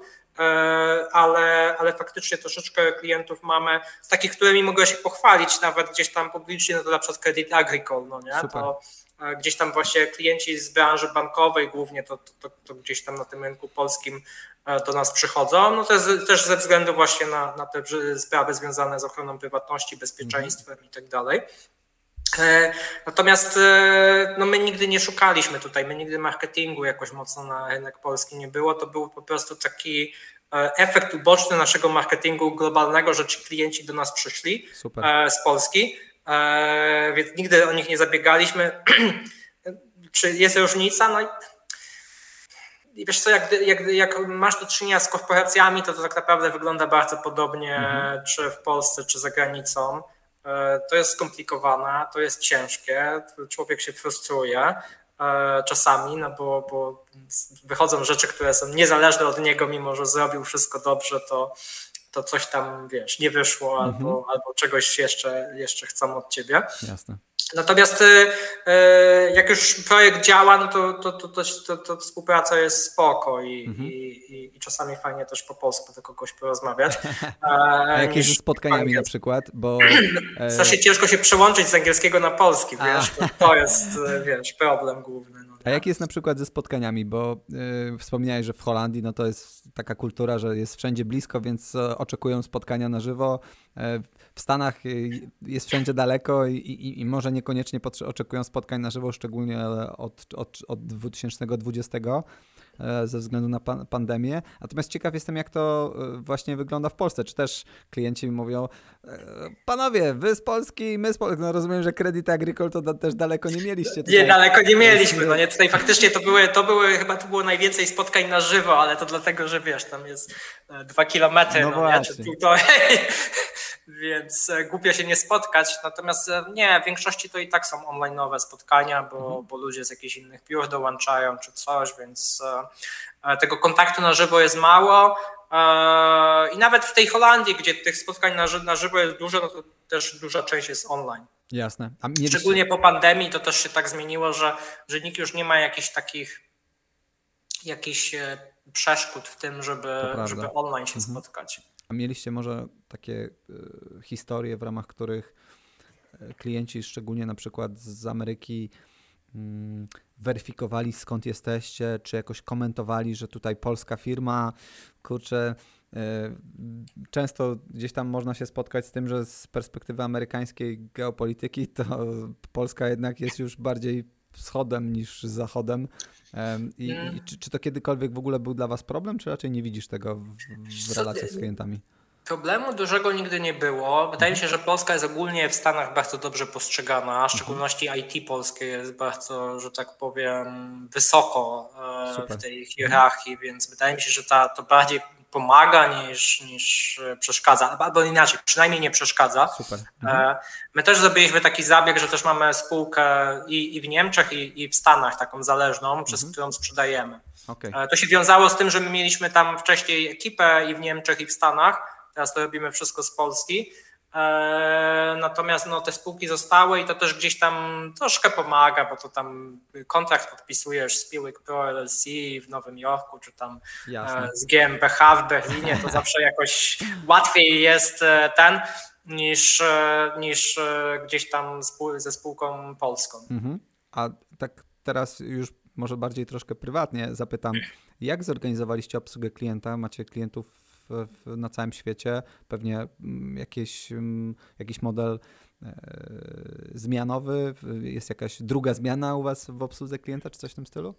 ale, ale faktycznie troszeczkę klientów mamy, z takich, którymi mogę się pochwalić nawet gdzieś tam publicznie, no to na przykład Credit Agricole, no nie? To gdzieś tam właśnie klienci z branży bankowej głównie to, to, to, gdzieś tam na tym rynku polskim do nas przychodzą. No to jest też ze względu właśnie na, na te sprawy związane z ochroną prywatności, bezpieczeństwem i tak dalej. E, natomiast e, no my nigdy nie szukaliśmy tutaj, my nigdy marketingu jakoś mocno na rynek polski nie było. To był po prostu taki e, efekt uboczny naszego marketingu globalnego, że ci klienci do nas przyszli Super. z Polski, więc nigdy o nich nie zabiegaliśmy. Czy jest różnica? No i wiesz co, jak, jak, jak masz do czynienia z korporacjami, to to tak naprawdę wygląda bardzo podobnie, mhm. czy w Polsce, czy za granicą. E, to jest skomplikowane, to jest ciężkie, człowiek się frustruje e, czasami, no bo, bo wychodzą rzeczy, które są niezależne od niego, mimo że zrobił wszystko dobrze, to, to coś tam, wiesz, nie wyszło mhm. albo, albo czegoś jeszcze, jeszcze chcą od ciebie. Jasne. Natomiast y, y, jak już projekt działa, no to, to, to, to, współpraca jest spoko i, mhm. i, i, czasami fajnie też po polsku do kogoś porozmawiać. A jakie ze spotkaniami na przykład? Bo, Strasznie ciężko się przełączyć z angielskiego na polski, wiesz, to, jest wiesz, problem główny. No. A jak jest na przykład ze spotkaniami, bo wspomniałeś, że w Holandii no to jest taka kultura, że jest wszędzie blisko, więc e, oczekują spotkania na żywo. E, w Stanach y, jest wszędzie daleko i, i, i może niekoniecznie oczekują spotkań na żywo, szczególnie od, od, od 2020 e, ze względu na pandemię. Natomiast ciekaw jestem, jak to e, właśnie wygląda w Polsce. Czy też klienci mówią, panowie, wy z Polski, my z Polski. No rozumiem, że Credit Agricole to też daleko nie mieliście. Tutaj. Nie, daleko nie mieliśmy. No nie, tutaj faktycznie to były, to były, chyba tu było najwięcej spotkań na żywo, ale to dlatego, że wiesz, tam jest dwa kilometry, no, no nie, czy półtorej. Więc e, głupio się nie spotkać. Natomiast e, nie, w większości to i tak są online'owe spotkania, bo, mhm. bo ludzie z jakichś innych biur dołączają czy coś, więc e, tego kontaktu na żywo jest mało. I nawet w tej Holandii, gdzie tych spotkań na, na żywo jest dużo, no to też duża część jest online. Jasne. Mieliście... Szczególnie po pandemii to też się tak zmieniło, że, że nikt już nie ma jakichś takich jakichś przeszkód w tym, żeby, żeby online się mhm. spotkać. A mieliście może takie e, historie, w ramach których e, klienci, szczególnie na przykład z Ameryki, mm, weryfikowali skąd jesteście, czy jakoś komentowali, że tutaj polska firma, kurczę, e, Często gdzieś tam można się spotkać z tym, że z perspektywy amerykańskiej geopolityki to Polska jednak jest już bardziej wschodem niż zachodem. I, i czy, czy, to kiedykolwiek w ogóle był dla Was problem, czy raczej nie widzisz tego w, w relacjach z klientami? Problemu dużego nigdy nie było. Wydaje mi się, że Polska jest ogólnie w Stanach bardzo dobrze postrzegana, w szczególności IT polskie jest bardzo, że tak powiem, wysoko e, Super. w tej hierarchii, więc wydaje mi się, że ta, to bardziej pomaga niż, niż przeszkadza, albo inaczej, przynajmniej nie przeszkadza. Super. E, mhm. My też zrobiliśmy taki zabieg, że też mamy spółkę i, i w Niemczech, i, i, w Stanach taką zależną, mhm. przez którą sprzedajemy. Okay. E, to się wiązało z tym, że my mieliśmy tam wcześniej ekipę i w Niemczech, i w Stanach, Teraz to robimy wszystko z Polski. E, natomiast no, te spółki zostały i to też gdzieś tam troszkę pomaga, bo to tam kontrakt podpisujesz z Piłek Pro LLC w Nowym Jorku, czy tam e, Jasne. z GmbH w Berlinie, to zawsze jakoś łatwiej jest e, ten niż, niż gdzieś tam ze spółką polską. Mhm. A tak teraz już może bardziej troszkę prywatnie zapytam, jak zorganizowaliście obsługę klienta? Macie klientów w, na całym świecie, pewnie mm, jakieś, mm, jakiś model e, zmianowy? Jest jakaś druga zmiana u Was w obsłudze klienta, czy coś w tym stylu?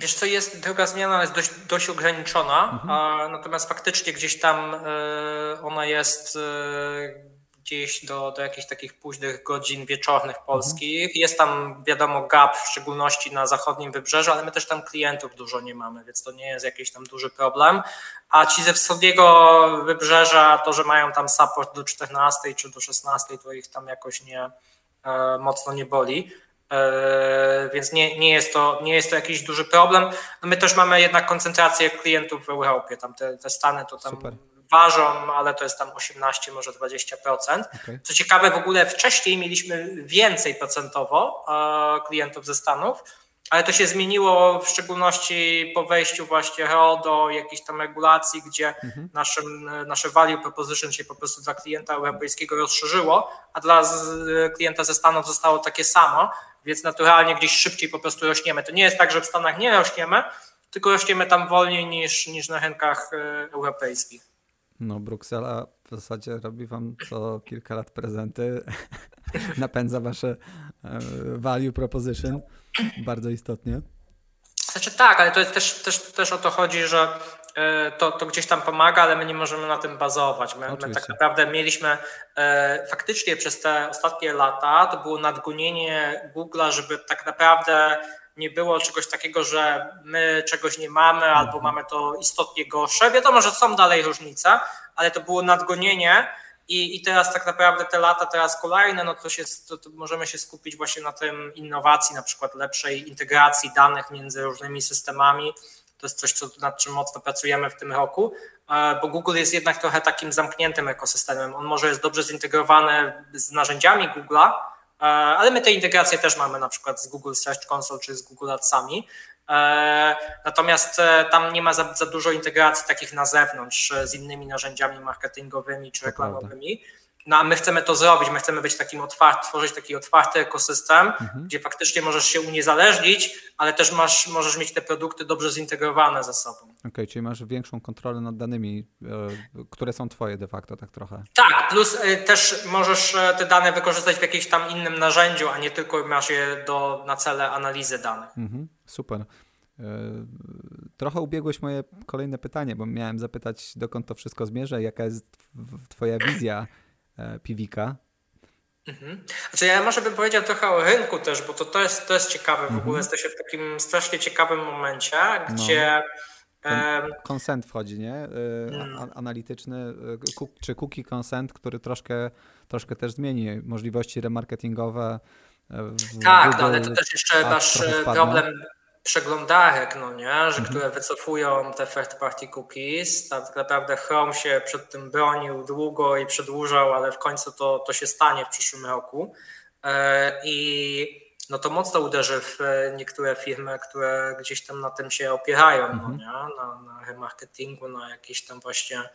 Wiesz co, jest, druga zmiana jest dość, dość ograniczona, mhm. a, natomiast faktycznie gdzieś tam e, ona jest e, gdzieś do, do jakichś takich późnych godzin wieczornych polskich. Mhm. Jest tam, wiadomo, gap, w szczególności na zachodnim wybrzeżu, ale my też tam klientów dużo nie mamy, więc to nie jest jakiś tam duży problem. A ci ze wschodniego wybrzeża, to, że mają tam support do 14 czy do 16, to ich tam jakoś nie e, mocno nie boli. E, więc nie, nie, jest to, nie jest to jakiś duży problem. No my też mamy jednak koncentrację klientów w Europie. Tam te, te Stany to tam Super ważą, ale to jest tam 18, może 20%. Okay. Co ciekawe, w ogóle wcześniej mieliśmy więcej procentowo e, klientów ze Stanów, ale to się zmieniło w szczególności po wejściu właśnie RO do jakichś tam regulacji, gdzie mhm. naszym, nasze value proposition się po prostu dla klienta europejskiego rozszerzyło, a dla klienta ze Stanów zostało takie samo, więc naturalnie gdzieś szybciej po prostu rośniemy. To nie jest tak, że w Stanach nie rośniemy, tylko rośniemy tam wolniej niż, niż na rynkach e, europejskich. No, Bruksela w zasadzie robi wam co kilka lat prezenty, napędza wasze e, value proposition bardzo istotnie. Znaczy tak, ale to jest też, też, też o to chodzi, że e, to, to gdzieś tam pomaga, ale my nie możemy na tym bazować. My, my tak naprawdę mieliśmy faktycznie przez te ostatnie lata to było nadgonienie Google'a, żeby tak naprawdę nie było czegoś takiego, że my czegoś nie mamy albo mhm. mamy to istotnie gorsze. Wiadomo, że są dalej różnice, ale to było nadgonienie i, i teraz tak naprawdę te lata teraz kolejne, no to, się, to, to możemy się skupić właśnie na tym innowacji, na przykład lepszej integracji danych między różnymi systemami. To jest coś, co, nad czym mocno pracujemy w tym roku, e, bo Google jest jednak trochę takim zamkniętym ekosystemem. On może jest dobrze zintegrowany z narzędziami Google'a, ale my te integracje też mamy na przykład z Google Search Console czy z Google Adsami. E, natomiast e, tam nie ma za, za dużo integracji takich na zewnątrz z innymi narzędziami marketingowymi czy reklamowymi. No a my chcemy to zrobić, my chcemy być takim otwarty, tworzyć taki otwarty ekosystem, mhm. gdzie faktycznie możesz się uniezależnić, ale też masz, możesz mieć te produkty dobrze zintegrowane ze sobą. Okej, okay, czyli masz większą kontrolę nad danymi, e, które są twoje de facto, tak trochę. Tak, plus e, też możesz e, te dane wykorzystać w jakimś tam innym narzędziu, a nie tylko masz je do, na cele analizy danych. Mhm, super. Trochę ubiegłeś moje kolejne pytanie, bo miałem zapytać, dokąd to wszystko zmierza, jaka jest Twoja wizja piwika. Mhm. Znaczy ja może bym powiedział trochę o rynku też, bo to, to, jest, to jest ciekawe. W ogóle mhm. jesteśmy w takim strasznie ciekawym momencie, no. gdzie Konsent wchodzi, nie? E, hmm. Analityczny, e, czy cookie consent, który troszkę, troszkę też zmieni możliwości remarketingowe. tak, Google, no, ale to też jeszcze nasz problem przeglądarek, no nie, że mhm. które wycofują te third party cookies. Tak naprawdę Chrome się przed tym bronił długo i przedłużał, ale w końcu to, to się stanie w przyszłym roku. E, I no to mocno uderzy w niektóre firmy, które gdzieś tam na tym się opierają, no mhm. no nie? Na, na remarketingu, na jakieś tam właśnie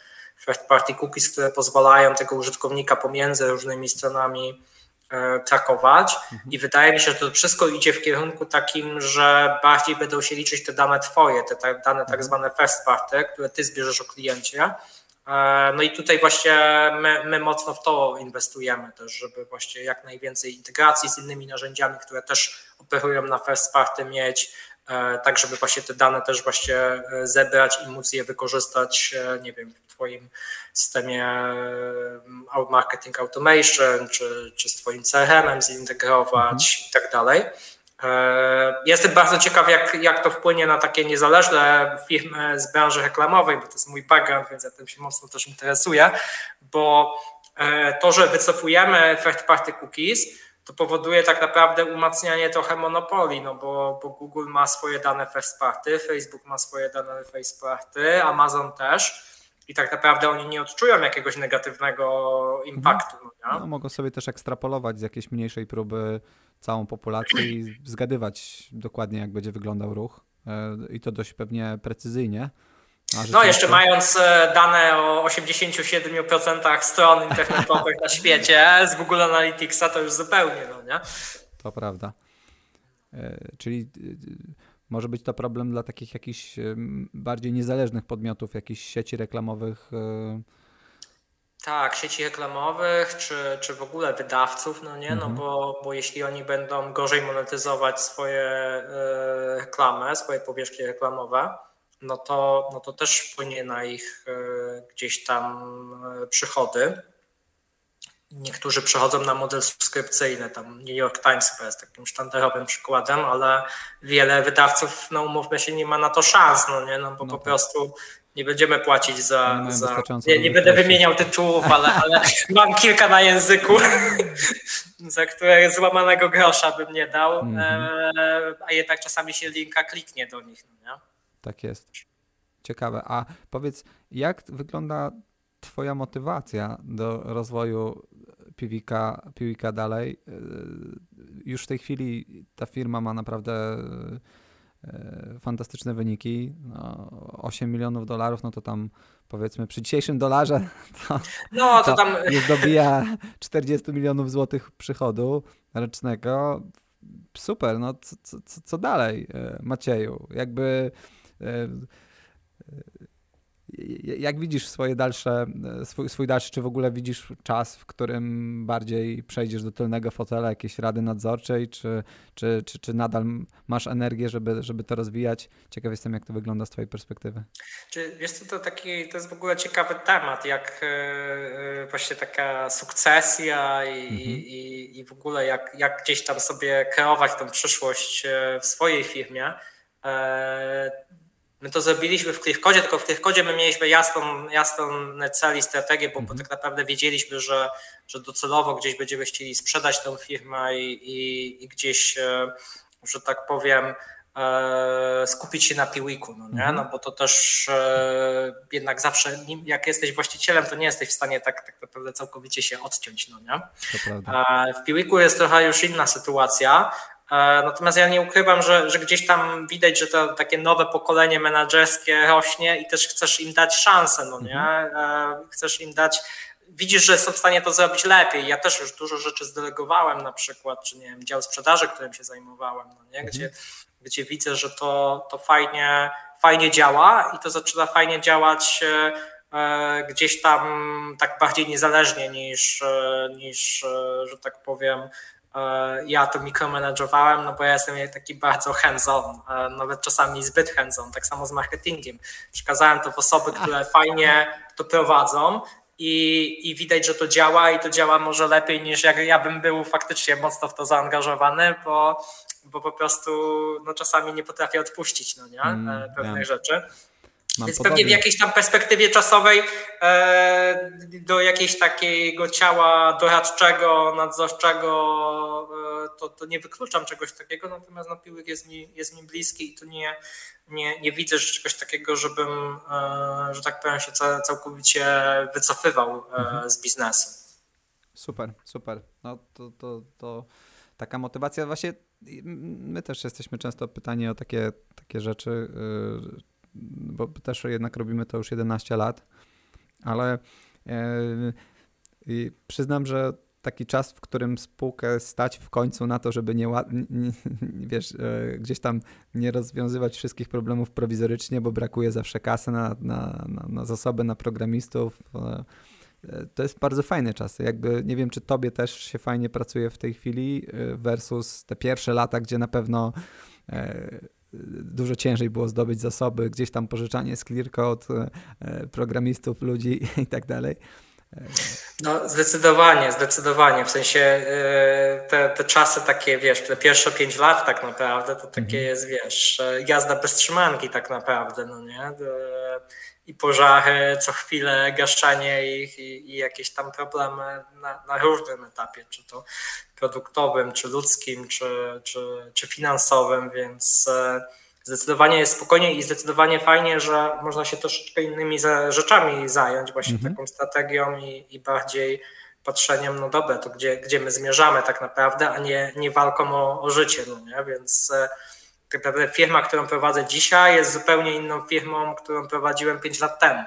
third party cookies, które pozwalają tego użytkownika pomiędzy różnymi stronami E, trakować mhm. i wydaje mi się, że to wszystko idzie w kierunku takim, że bardziej będą się liczyć te dane twoje, te dane tak mhm. zwane first party, które ty zbierzesz o kliencie. E, no i tutaj właśnie my, my mocno w to inwestujemy też, żeby właśnie jak najwięcej integracji z innymi narzędziami, które też operują na first party mieć, tak żeby właśnie te dane też właśnie zebrać i móc je wykorzystać, nie wiem, Twoim systemie marketing automation, czy, czy z Twoim CRM-em zintegrować mhm. i tak dalej. E, jestem bardzo ciekaw, jak, jak to wpłynie na takie niezależne firmy z branży reklamowej, bo to jest mój background, więc ja tym się mocno też interesuję, bo e, to, że wycofujemy third party cookies, to powoduje tak naprawdę umacnianie trochę monopolii, no bo, bo Google ma swoje dane first party, Facebook ma swoje dane first party, Amazon też i tak naprawdę oni nie odczują jakiegoś negatywnego impaktu. No, no, mogą sobie też ekstrapolować z jakiejś mniejszej próby całą populację i zgadywać dokładnie, jak będzie wyglądał ruch e, i to dość pewnie precyzyjnie. No, jeszcze mając e, dane o 87% stron internetowych na świecie z Google Analyticsa, to już zupełnie, no nie? To prawda. E, czyli może być to problem dla takich jakichś bardziej niezależnych podmiotów, jakichś sieci reklamowych. E, tak, sieci reklamowych, czy, czy w ogóle wydawców, no nie, no mhm. no bo, bo jeśli oni będą gorzej monetyzować swoje e, reklamy, swoje powierzchnie reklamowe, no to, no to też wpłynie na ich e, gdzieś tam przychody. Niektórzy przechodzą na model subskrypcyjny, tam New York Times jest takim sztandarowym przykładem, ale wiele wydawców, no umówmy się, nie ma na to szans, no nie, no bo no po tak. prostu nie będziemy płacić za... za nie, nie będę wymieniał tytułów, ale, ale mam kilka na języku, za które złamanego grosza bym nie dał, mm -hmm. a jednak czasami się linka kliknie do nich, no nie? Tak jest. Ciekawe. A powiedz, jak wygląda Twoja motywacja do rozwoju Piwika, Piwika dalej. Już w tej chwili ta firma ma naprawdę fantastyczne wyniki. No, 8 milionów dolarów, no to tam powiedzmy przy dzisiejszym dolarze to, no, to, to tam... już dobija 40 milionów złotych przychodu rocznego. Super, no co, co, co dalej, Macieju? Jakby jak widzisz swoje dalsze, swój, swój dalszy, czy w ogóle widzisz czas, w którym bardziej przejdziesz do tylnego fotela, jakieś rady nadzorczej, czy, czy, czy, czy nadal masz energię, żeby, żeby to rozwijać? Ciekaw jestem, jak to wygląda z twojej perspektywy. Czy wiesz co, to, taki, to jest w ogóle ciekawy temat, jak e, e, właśnie taka sukcesja i, mhm. i, i w ogóle jak, jak gdzieś tam sobie kreować tą przyszłość e, w swojej firmie My to zrobiliśmy w CliffCodzie, tylko w CliffCodzie my mieliśmy jasną, jasną cel i strategię, bo, bo tak naprawdę wiedzieliśmy, że, że docelowo gdzieś będziemy chcieli sprzedać tę firmę i, i, i gdzieś, e, że tak powiem, e, skupić się na Piwiku, no, nie? Mhm. no bo to też e, jednak zawsze, jak jesteś właścicielem, to nie jesteś w stanie tak, tak naprawdę całkowicie się odciąć. No, nie? W Piwiku jest trochę już inna sytuacja, E, natomiast ja nie ukrywam, że, że gdzieś tam widać, że to takie nowe pokolenie menedżerskie rośnie i też chcesz im dać szansę, no nie? Mhm. E, chcesz im dać, widzisz, że są w stanie to zrobić lepiej. Ja też już dużo rzeczy zdelegowałem, na przykład, czy nie wiem, dział sprzedaży, którym się zajmowałem, no nie? Gdzie, mhm. gdzie widzę, że to, to fajnie, fajnie działa i to zaczyna fajnie działać e, gdzieś tam tak bardziej niezależnie niż, niż że tak powiem, E, ja to mikromanagowałem, no bo ja jestem taki bardzo hands-on, e, nawet czasami zbyt hands-on, tak samo z marketingiem. Przekazałem to w osoby, które fajnie to prowadzą i, i widać, że to działa i to działa może lepiej niż jak ja bym był faktycznie mocno w to zaangażowany, bo, bo po prostu no, czasami nie potrafię odpuścić no, nie? Mm, pewnych yeah. rzeczy. Mam Więc podobnie. pewnie w jakiejś tam perspektywie czasowej e, do jakiegoś takiego ciała doradczego, nadzorczego e, to, to nie wykluczam czegoś takiego, natomiast no, piłek jest mi, jest mi bliski i tu nie, nie, nie widzę czegoś takiego, żebym, e, że tak powiem, się całkowicie wycofywał e, mhm. z biznesu. Super, super. No to, to, to taka motywacja właśnie my też jesteśmy często pytani o takie, takie rzeczy, y, bo też jednak robimy to już 11 lat, ale yy, przyznam, że taki czas, w którym spółkę stać w końcu na to, żeby nie, nie wiesz, yy, gdzieś tam nie rozwiązywać wszystkich problemów prowizorycznie, bo brakuje zawsze kasy na, na, na, na zasoby, na programistów. Yy, to jest bardzo fajny czas. Jakby nie wiem, czy tobie też się fajnie pracuje w tej chwili versus te pierwsze lata, gdzie na pewno dużo ciężej było zdobyć zasoby, gdzieś tam pożyczanie z od e, programistów, ludzi i tak dalej. No zdecydowanie, zdecydowanie. W sensie e, te, te czasy takie, wiesz, te pierwsze pięć lat tak naprawdę, to takie mhm. jest, wiesz, jazda bez trzymanki tak naprawdę, no nie? I pożary, co chwilę gaszczanie ich i, i jakieś tam problemy na, na różnym etapie, czy to produktowym, czy ludzkim, czy, czy, czy finansowym, więc e, zdecydowanie jest spokojnie i zdecydowanie fajnie, że można się troszeczkę innymi rzeczami zająć, właśnie mhm. taką strategią i, i bardziej patrzeniem, no dobre, to gdzie, gdzie my zmierzamy tak naprawdę, a nie, nie walką o, o życie, no nie? Więc e, tak naprawdę firma, którą prowadzę dzisiaj jest zupełnie inną firmą, którą prowadziłem 5 lat temu.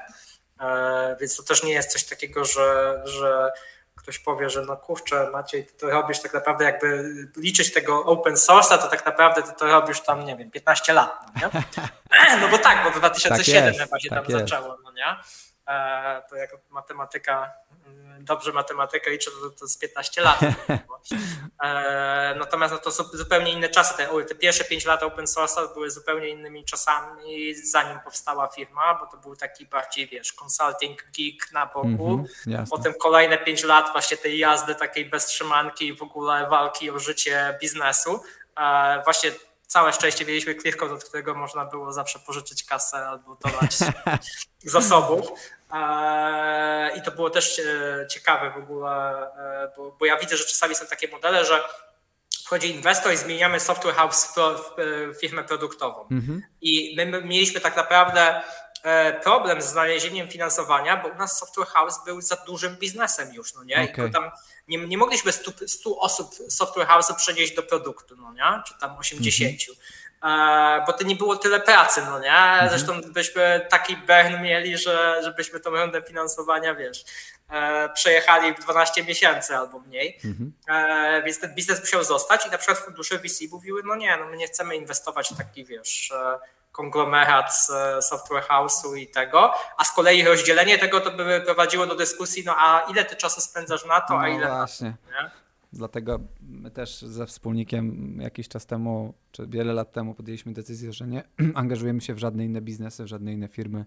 E, więc to też nie jest coś takiego, że, że ktoś powie, że no kurczę Maciej, ty to robisz tak naprawdę jakby liczyć tego open source'a, to tak naprawdę ty to robisz tam, nie wiem, 15 lat, no, nie? no bo tak, bo 2007 tak chyba się tak tam jest. zaczęło, no nie? To jak matematyka dobrze matematykę liczę, to, to z 15 lat. e, natomiast no, to są zupełnie inne czasy. Te, te pierwsze 5 lat open source były zupełnie innymi czasami, zanim powstała firma, bo to był taki bardziej, wiesz, consulting geek na boku. Mm-hmm, Potem kolejne 5 lat właśnie tej jazdy takiej bez trzymanki i w ogóle walki o życie biznesu. E, właśnie całe szczęście mieliśmy Clearcode, od którego można było zawsze pożyczyć kasę albo dodać zasobów. E, I to było też e, ciekawe w ogóle, e, bo, bo ja widzę, że czasami są takie modele, że wchodzi inwestor i zmieniamy software house w firmę produktową. Mhm. I my mieliśmy tak naprawdę problem z znalezieniem finansowania, bo u nas Software House był za dużym biznesem już, no nie? Okay. I tam nie, nie mogliśmy 100, 100 osób Software House przenieść do produktu, no nie? Czy tam 80. Mm -hmm bo to nie było tyle pracy, no nie? Mhm. Zresztą byśmy taki burn mieli, że żebyśmy tą rundę finansowania, wiesz, e, przejechali w 12 miesięcy albo mniej, mhm. E, więc ten biznes musiał zostać i na przykład fundusze VC mówiły, no nie, no my nie chcemy inwestować w taki, wiesz, e, konglomerat software house'u i tego, a z kolei rozdzielenie tego to by prowadziło do dyskusji, no a ile ty czasu spędzasz na to, no a ile właśnie. na to, Dlatego my też ze wspólnikiem jakiś czas temu, czy wiele lat temu podjęliśmy decyzję, że nie angażujemy się w żadne inne biznesy, w żadne inne firmy,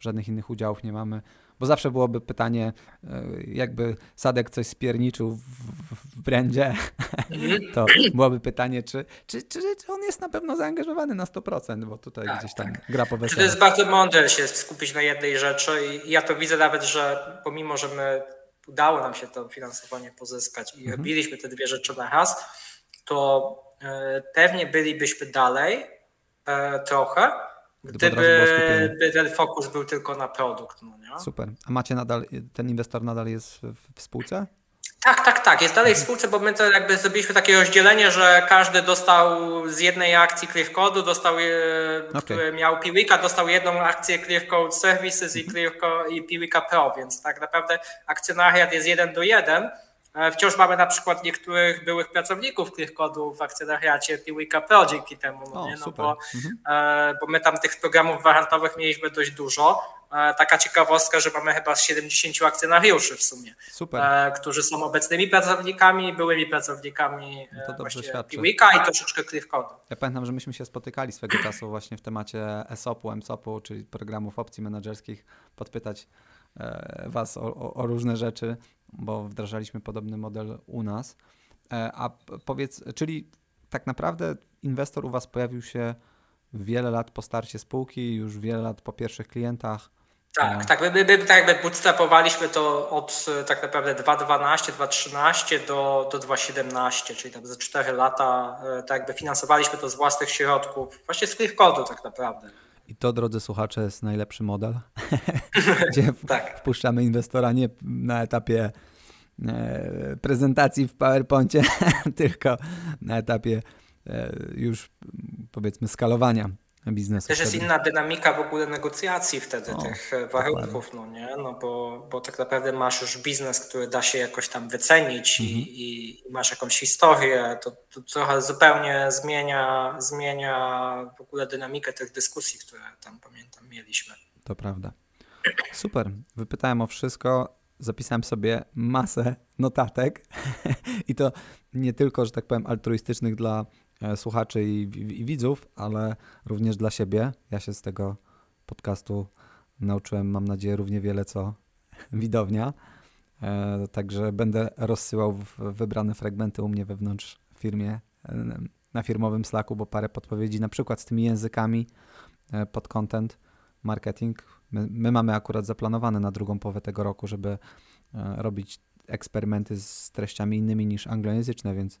żadnych innych udziałów nie mamy, bo zawsze byłoby pytanie, e, jakby Sadek coś spierniczył w, w brandzie, mhm. to byłoby pytanie, czy, czy, czy, czy, on jest na pewno zaangażowany na 100%, bo tutaj tak, gdzieś tam tak. gra po To jest bardzo mądre się skupić na jednej rzeczy i ja to widzę nawet, że pomimo, że my udało nam się to finansowanie pozyskać i mhm. robiliśmy te dwie rzeczy na raz, to e, pewnie bylibyśmy dalej e, trochę, gdyby, ten fokus był tylko na produkt. No nie? Super. A macie nadal, ten inwestor nadal jest w, w spółce? Tak, tak, tak. Jest dalej w spółce, bo my to jakby zrobiliśmy takie rozdzielenie, że każdy dostał z jednej akcji ClearCode, dostał, okay. który miał Piwika, dostał jedną akcję ClearCode Services i, mhm. ClearCode, i Piwika Pro, więc tak naprawdę akcjonariat jest jeden do jeden. E, wciąż mamy na przykład niektórych byłych pracowników ClearCode'u w akcjonariacie Piwika Pro dzięki temu, no, o, nie? No bo, mhm. E, bo my tam tych programów gwarantowych mieliśmy dość dużo. E, taka ciekawostka, że mamy chyba 70 akcjonariuszy w sumie, Super. którzy są obecnymi pracownikami, byłymi pracownikami no to dobrze Piwika i troszeczkę ClearCode'u. Ja pamiętam, że myśmy się spotykali swego czasu właśnie w temacie ESOP-u, MSOP-u, czyli programów opcji menedżerskich, podpytać Was o, o, o różne rzeczy bo wdrażaliśmy podobny model u nas. E, a powiedz, czyli tak naprawdę inwestor u Was pojawił się wiele lat po starcie spółki, już wiele lat po pierwszych klientach. Tak, e, tak. My, my, tak jakby bootstrapowaliśmy to od e, tak naprawdę 2.12, 2.13 do, do 2.17, czyli tam za 4 lata tak jakby finansowaliśmy to z własnych środków, właśnie z ClearCode'u tak naprawdę. I to, drodzy słuchacze, jest najlepszy model, gdzie tak. wpuszczamy inwestora nie na etapie e, prezentacji w PowerPoincie, tylko na etapie e, już powiedzmy skalowania biznesu. Też jest inna dynamika w ogóle negocjacji wtedy o, tych warunków, no nie? No bo, bo tak naprawdę masz już biznes, który da się jakoś tam wycenić mhm. i, i, masz jakąś historię, to, to, trochę zupełnie zmienia, zmienia w ogóle dynamikę tych dyskusji, które tam pamiętam mieliśmy. To prawda. Super. Wypytałem o wszystko, zapisałem sobie masę notatek i to nie tylko, że tak powiem, altruistycznych dla E, słuchaczy i, i, i widzów, ale również dla siebie. Ja się z tego podcastu nauczyłem, mam nadzieję, równie wiele co widownia. E, także będę rozsyłał wybrane fragmenty u mnie wewnątrz firmie e, na firmowym Slacku, bo parę podpowiedzi, na przykład z tymi językami pod content marketing. My, my mamy akurat zaplanowane na drugą połowę tego roku, żeby robić eksperymenty z treściami innymi niż anglojęzyczne, więc E,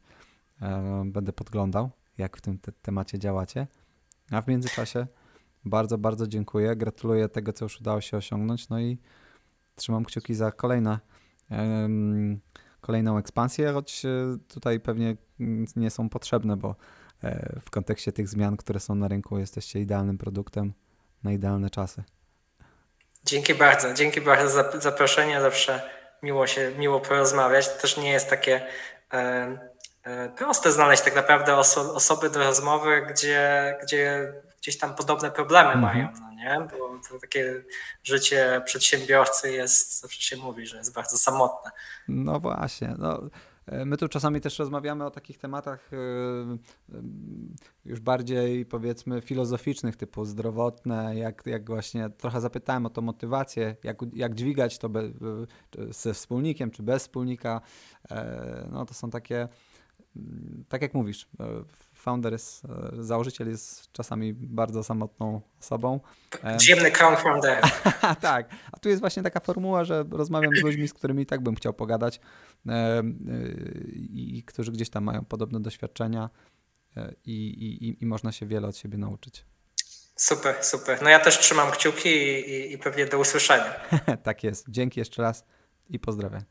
będę podglądał, jak w tym te temacie działacie. A w międzyczasie bardzo, bardzo dziękuję. Gratuluję tego, co już udało się osiągnąć. No i trzymam kciuki za kolejne, kolejną ekspansję, choć e, tutaj pewnie nie są potrzebne, bo e, w kontekście tych zmian, które są na rynku, jesteście idealnym produktem na idealne czasy. Dzięki bardzo, dzięki bardzo za zaproszenie. Zawsze miło się, miło porozmawiać. To też nie jest takie E, proste znaleźć tak naprawdę oso osoby do rozmowy, gdzie, gdzie gdzieś tam podobne problemy mm -hmm. mają, no nie? Bo to takie życie przedsiębiorcy jest, zawsze się mówi, że jest bardzo samotne. No właśnie. No. E, my tu czasami też rozmawiamy o takich tematach e, już bardziej powiedzmy filozoficznych, typu zdrowotne, jak, jak właśnie trochę zapytałem o tą motywację, jak, jak dźwigać to be, ze wspólnikiem czy bez wspólnika. No to są takie tak jak mówisz, e, founder jest, e, założyciel jest czasami bardzo samotną osobą. Ziemny crowdfunder. tak, a tu jest właśnie taka formuła, że rozmawiam z ludźmi, z którymi tak bym chciał pogadać e, i którzy gdzieś tam mają podobne doświadczenia i, i, i można się wiele od siebie nauczyć. Super, super. No ja też trzymam kciuki i, i, i pewnie do usłyszenia. tak jest. Dzięki jeszcze raz i pozdrawiam.